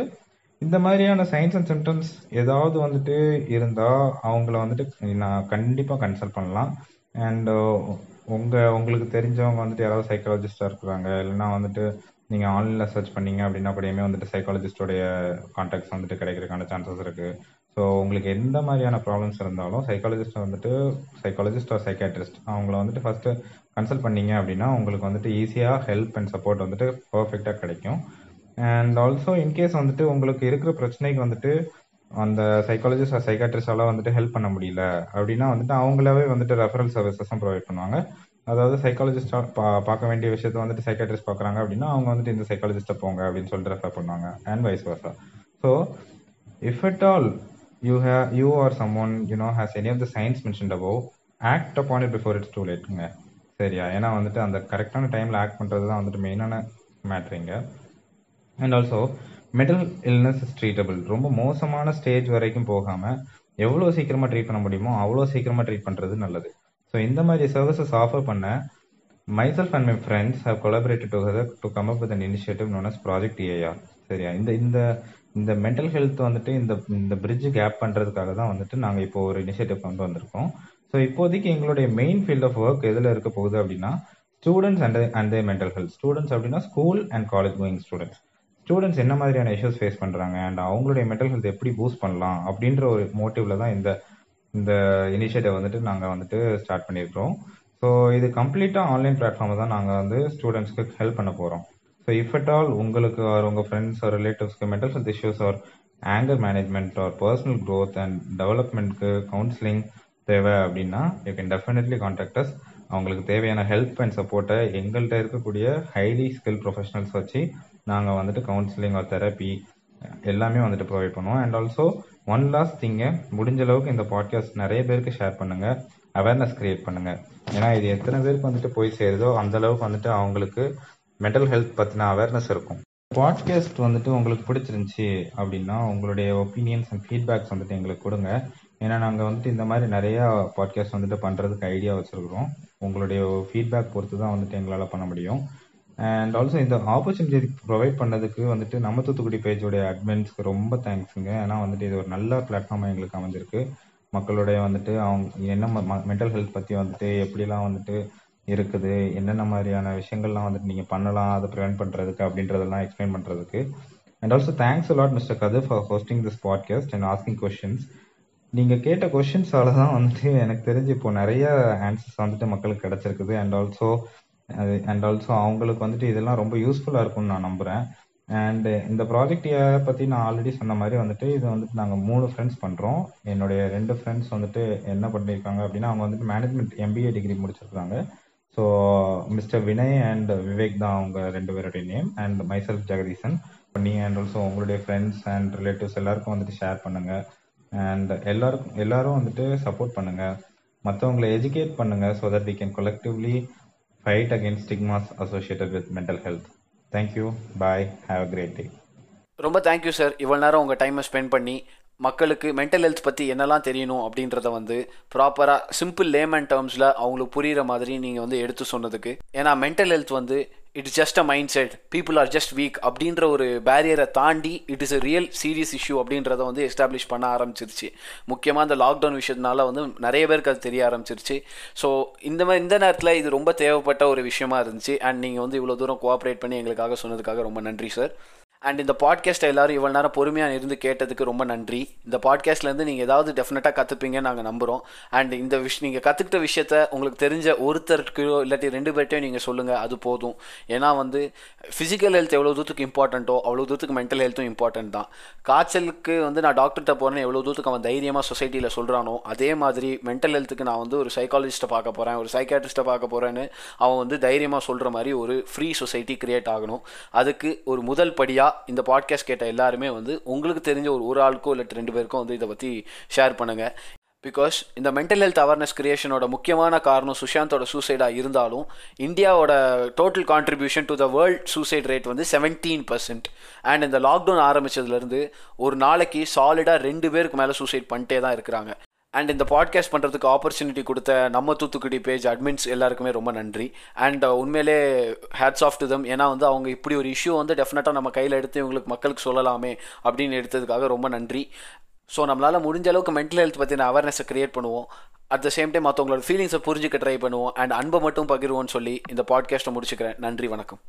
இந்த மாதிரியான சைன்ஸ் அண்ட் சிம்டம்ஸ் ஏதாவது வந்துட்டு இருந்தால் அவங்கள வந்துட்டு நான் கண்டிப்பாக கன்சல்ட் பண்ணலாம். அண்ட் உங்கள் உங்களுக்கு தெரிஞ்சவங்க வந்துட்டு யாராவது சைக்காலஜிஸ்டாக இருக்கிறாங்க இல்லைன்னா வந்துட்டு நீங்கள் ஆன்லைனில் சர்ச் பண்ணீங்க அப்படின்னா கூடயுமே வந்துட்டு சைக்காலஜிஸ்டோடைய கான்டாக்ட்ஸ் வந்துட்டு கிடைக்கிறதுக்கான சான்சஸ் இருக்குது ஸோ உங்களுக்கு எந்த மாதிரியான ப்ராப்ளம்ஸ் இருந்தாலும் சைக்காலஜிஸ்ட் வந்துட்டு சைக்காலஜிஸ்ட் ஆர் சைக்காட்ரிஸ்ட் அவங்கள வந்துட்டு ஃபஸ்ட்டு கன்சல்ட் பண்ணீங்க அப்படின்னா உங்களுக்கு வந்துட்டு ஈஸியாக ஹெல்ப் அண்ட் சப்போர்ட் வந்துட்டு பர்ஃபெக்டாக கிடைக்கும். அண்ட் ஆல்சோ இன்கேஸ் வந்துட்டு உங்களுக்கு இருக்கிற பிரச்சனைக்கு வந்துட்டு அந்த சைக்காலஜிஸ்ட் சைக்காட்ரிஸ்டால வந்துட்டு ஹெல்ப் பண்ண முடியல. அப்படின்னா வந்துட்டு அவங்களாவே வந்துட்டு ரெஃபரல் சர்வீசஸும் ப்ரொவைட் பண்ணுவாங்க. அதாவது சைக்காலஜிஸ்டா பார்க்க வேண்டிய விஷயத்த வந்துட்டு சைக்காட்ரிஸ்ட் பார்க்குறாங்க அப்படின்னா அவங்க வந்துட்டு இந்த சைக்காலஜிஸ்ட்டை போங்க அப்படின்னு சொல்லிட்டு ரெஃபர் பண்ணுவாங்க. And vice versa so if at all you hey you are someone you know has any of the signs mention above act upon it before it's too லேட்டுங்க சரியா? ஏன்னா வந்துட்டு அந்த கரெக்டான டைமில் ஆக்ட் பண்ணுறது தான் வந்துட்டு மெயினான மேட்ரிங்க and also mental illness is treatable ரொம்ப மோசமான ஸ்டேஜ் வரைக்கும் போகாம எவ்வளோ சீக்கிரமா ட்ரீட் பண்ண முடியுமோ அவ்வளோ சீக்கிரமா ட்ரீட் பண்றது நல்லது. ஸோ இந்த மாதிரி சர்வீசஸ் ஆஃபர் பண்ண myself and my friends have collaborated together to come up with an initiative known as project AR சரியா? இந்த இந்த இந்த மென்டல் ஹெல்த் வந்துட்டு இந்த இந்த பிரிட்ஜ் கேப் பண்றதுக்காக தான் வந்துட்டு நாங்கள் இப்போ ஒரு இனிஷியேட்டிவ் கொண்டு வந்திருக்கோம். ஸோ இப்போதைக்கு எங்களுடைய மெயின் ஃபீல்ட் ஆஃப் ஒர்க் எதில் இருக்க போகுது அப்படின்னா students and and mental health students அப்படின்னா school and college going students students என்ன மாதிரியான இஷ்யூஸ் ஃபேஸ் பண்ணுறாங்க அண்ட் அவங்களுடைய மென்டல் ஹெல்த் எப்படி பூஸ்ட் பண்ணலாம்? அப்படின்ற ஒரு மோட்டிவ்ல தான் இந்த இந்த இனிஷியேட்டிவ் வந்துட்டு நாங்கள் வந்துட்டு ஸ்டார்ட் பண்ணியிருக்கிறோம். ஸோ இது கம்ப்ளீட்டாக ஆன்லைன் பிளாட்ஃபார்மை தான் நாங்கள் வந்து ஸ்டூடெண்ட்ஸ்க்கு ஹெல்ப் பண்ண போகிறோம் ஸோ இஃப் அட் ஆல் உங்களுக்கு ஆர் உங்கள் friends or ரிலேட்டிவ்ஸ்க்கு mental health issues or anger management or personal growth and டெவலப்மெண்ட்க்கு counselling தேவை அப்படின்னா you can definitely contact us அவங்களுக்கு தேவையான ஹெல்ப் அண்ட் சப்போர்ட்டை எங்கள்கிட்ட இருக்கக்கூடிய ஹைலி ஸ்கில் ப்ரொஃபஷனல்ஸ் வச்சு நாங்கள் வந்துட்டு கவுன்சிலிங் ஆர் தெரப்பி எல்லாமே வந்துட்டு ப்ரொவைட் பண்ணுவோம். அண்ட் ஆல்சோ ஒன் லாஸ்ட் திங்க முடிஞ்ச அளவுக்கு இந்த பாட்காஸ்ட் நிறைய பேருக்கு ஷேர் பண்ணுங்க. அவேர்னஸ் கிரியேட் பண்ணுங்க. ஏன்னா இது எத்தனை பேருக்கு வந்துட்டு போய் சேருதோ அந்த அளவுக்கு வந்துட்டு அவங்களுக்கு மென்டல் ஹெல்த் பற்றின அவேர்னஸ் இருக்கும். பாட்காஸ்ட் வந்துட்டு உங்களுக்கு பிடிச்சிருந்துச்சி அப்படின்னா உங்களுடைய ஒப்பீனியன்ஸ் அண்ட் ஃபீட்பேக்ஸ் வந்துட்டு எங்களுக்கு கொடுங்க. ஏன்னா நாங்கள் வந்துட்டு இந்த மாதிரி நிறையா பாட்காஸ்ட் வந்துட்டு பண்ணுறதுக்கு ஐடியா வச்சுருக்குறோம். உங்களுடைய ஃபீட்பேக் பொறுத்து தான் வந்துட்டு எங்களால் பண்ண முடியும். அண்ட் ஆல்சோ இந்த ஆப்பர்ச்சுனிட்டி ப்ரொவைட் பண்ணதுக்கு வந்துட்டு நம்ம தூத்துக்குடி பேஜோடைய அட்மின்ஸ்க்கு ரொம்ப தேங்க்ஸுங்க ஏன்னா வந்துட்டு இது ஒரு நல்ல பிளாட்ஃபார்மாக எங்களுக்கு அமைஞ்சிருக்கு. மக்களுடைய வந்துட்டு அவங்க என்ன மென்டல் ஹெல்த் பற்றி வந்துட்டு எப்படிலாம் வந்துட்டு இருக்குது என்னென்ன மாதிரியான விஷயங்கள்லாம் வந்துட்டு நீங்கள் பண்ணலாம் அதை ப்ரிவென்ட் பண்ணுறதுக்கு அப்படின்றதெல்லாம் எக்ஸ்பிளைன் பண்ணுறதுக்கு and also thanks a lot mister Kathu for hosting this podcast and asking questions நீங்கள் கேட்ட கொஷின்ஸால தான் வந்துட்டு எனக்கு தெரிஞ்சு இப்போ நிறைய ஆன்சர்ஸ் வந்துட்டு மக்களுக்கு கிடைச்சிருக்குது. அண்ட் ஆல்சோ அண்ட் ஆல்சோ அவங்களுக்கு வந்துட்டு இதெல்லாம் ரொம்ப யூஸ்ஃபுல்லாக இருக்கும்னு நான் நம்புகிறேன் அண்ட் இந்த ப்ராஜெக்ட் பற்றி நான் ஆல்ரெடி சொன்ன மாதிரி வந்துட்டு இது வந்துட்டு நாங்கள் மூணு ஃப்ரெண்ட்ஸ் பண்ணுறோம் என்னுடைய ரெண்டு ஃப்ரெண்ட்ஸ் வந்துட்டு என்ன பண்ணியிருக்காங்க அப்படின்னா அவங்க வந்துட்டு மேனேஜ்மெண்ட் எம்பிஏ டிகிரி முடிச்சிருக்காங்க so mister Vinay and Vivek தான் அவங்க ரெண்டு பேருடைய நேம் அண்ட் மைசெல்ஃப் ஜெகதீசன் பண்ணி அண்ட் ஆல்சோ உங்களுடைய ஃப்ரெண்ட்ஸ் அண்ட் ரிலேட்டிவ்ஸ் எல்லாருக்கும் வந்துட்டு ஷேர் பண்ணுங்கள் அண்ட் எல்லாருக்கும் எல்லாரும் வந்துட்டு சப்போர்ட் பண்ணுங்க. மற்றவங்களை எஜுகேட் பண்ணுங்க so that we can collectively fight against stigmas associated with mental health thank you bye have a great day ரொம்ப தேங்க்யூ சார் இவ்வளோ நேரம் உங்கள் டைமை ஸ்பெண்ட் பண்ணி மக்களுக்கு மென்டல் ஹெல்த் பற்றி என்னெல்லாம் தெரியணும் அப்படின்றத வந்து ப்ராப்பராக சிம்பிள் லேமன் டேர்ம்ஸில் அவங்களுக்கு புரிகிற மாதிரி நீங்கள் வந்து எடுத்து சொன்னதுக்கு. ஏன்னா மென்டல் ஹெல்த் வந்து it's just a mindset people are just weak அப்படின்ற ஒரு பேரியரை தாண்டி it is a real serious issue அப்படின்றத வந்து எஸ்டாப்ளிஷ் பண்ண ஆரம்பிச்சிருச்சு. முக்கியமாக இந்த லாக்டவுன் விஷயத்தினால வந்து நிறைய பேருக்கு அது தெரிய ஆரம்பிச்சிருச்சு. ஸோ இந்த மாதிரி இந்த நேரத்தில் இது ரொம்ப தேவைப்பட்ட ஒரு விஷயமா இருந்துச்சு. அண்ட் நீங்கள் வந்து இவ்வளோ தூரம் கோஆப்ரேட் பண்ணி எங்களுக்காக சொன்னதுக்காக ரொம்ப நன்றி சார் அண்ட் இந்த பாட்காஸ்ட்டை எல்லாரும் இவ்வளோ நேரம் பொறுமையாக இருந்து கேட்டதுக்கு ரொம்ப நன்றி. இந்த பாட்காஸ்ட்லேருந்து நீங்கள் ஏதாவது டெஃபினட்டாக கற்றுப்பீங்கன்னு நாங்கள் நம்புகிறோம் அண்ட் இந்த விஷ் நீங்கள் கற்றுக்கிட்ட விஷயத்த உங்களுக்கு தெரிஞ்ச ஒருத்தருக்கோ இல்லாட்டி ரெண்டு பேர்ட்டையும் நீங்கள் சொல்லுங்கள் அது போதும். ஏன்னா வந்து ஃபிசிக்கல் ஹெல்த் எவ்வளோ தூரத்துக்கு இம்பார்ட்டண்ட்டோ அவ்வளோ தூரத்துக்கு மென்டல் ஹெல்த்தும் இம்பார்ட்டன்ட் தான். காய்ச்சலுக்கு வந்து நான் டாக்டர்கிட்ட போகிறேன் எவ்வளோ தூரத்துக்கு அவன் தைரியமாக சொசைட்டியில் சொல்கிறானோ அதே மாதிரி மென்டல் ஹெல்த்துக்கு நான் வந்து ஒரு சைக்காலஜிஸ்ட்டை பார்க்க போகிறேன் ஒரு சைக்காட்ரிஸ்ட்டை பார்க்க போகிறேன்னு அவன் வந்து தைரியமாக சொல்கிற மாதிரி ஒரு ஃப்ரீ சொசைட்டி கிரியேட் ஆகணும். அதுக்கு ஒரு முதல் படியாக இந்த பாட்காஸ்ட் கேட்ட எல்லாருமே வந்து உங்களுக்கு தெரிஞ்ச ஒரு ஒரு ஆளுக்கோ இல்லை ரெண்டு பேருக்கும் வந்து இதை பற்றி ஷேர் பண்ணுங்கள் பிகாஸ் இந்த மென்டல் ஹெல்த் அவேர்னஸ் கிரியேஷனோட முக்கியமான காரணம் சுஷாந்தோட சூசைடாக இருந்தாலும் இந்தியாவோட total contribution to the world suicide rate வந்து செவன்டீன் பர்சன்ட் அண்ட் இந்த லாக்டவுன் ஆரம்பிச்சதுலேருந்து ஒரு நாளைக்கு சாலிடாக ரெண்டு பேருக்கு மேலே சூசைட் பண்ணிட்டே தான் இருக்கிறாங்க. அண்ட் இந்த பாட்காஸ்ட் பண்ணுறதுக்கு ஆப்பர்ச்சுனிட்டி கொடுத்த நம்ம தூத்துக்குடி பேஜ் அட்மின்ஸ் எல்லாருக்குமே ரொம்ப நன்றி. அண்ட் uh, உண்மையிலே ஹேட்ஸ் ஆஃப் டு தம் ஏன்னா வந்து அவங்க இப்படி ஒரு இஷ்யூ வந்து டெஃபினட்டாக நம்ம கையில் எடுத்து இவங்களுக்கு மக்களுக்கு சொல்லலாமே அப்படின்னு எடுத்ததுக்காக ரொம்ப நன்றி. ஸோ நம்மளால் முடிஞ்ச அளவுக்கு மென்டல் ஹெல்த் பற்றின அவேர்னஸை க்ரியேட் பண்ணுவோம். அட் த சேம் டைம் மற்றவங்களோட ஃபீலிங்ஸை புரிஞ்சுக்க ட்ரை பண்ணுவோம். அண்ட் அன்பை மட்டும் பகிர்வோம்னு சொல்லி இந்த பாட்காஸ்ட்டை முடிச்சுக்கிறேன். நன்றி வணக்கம்.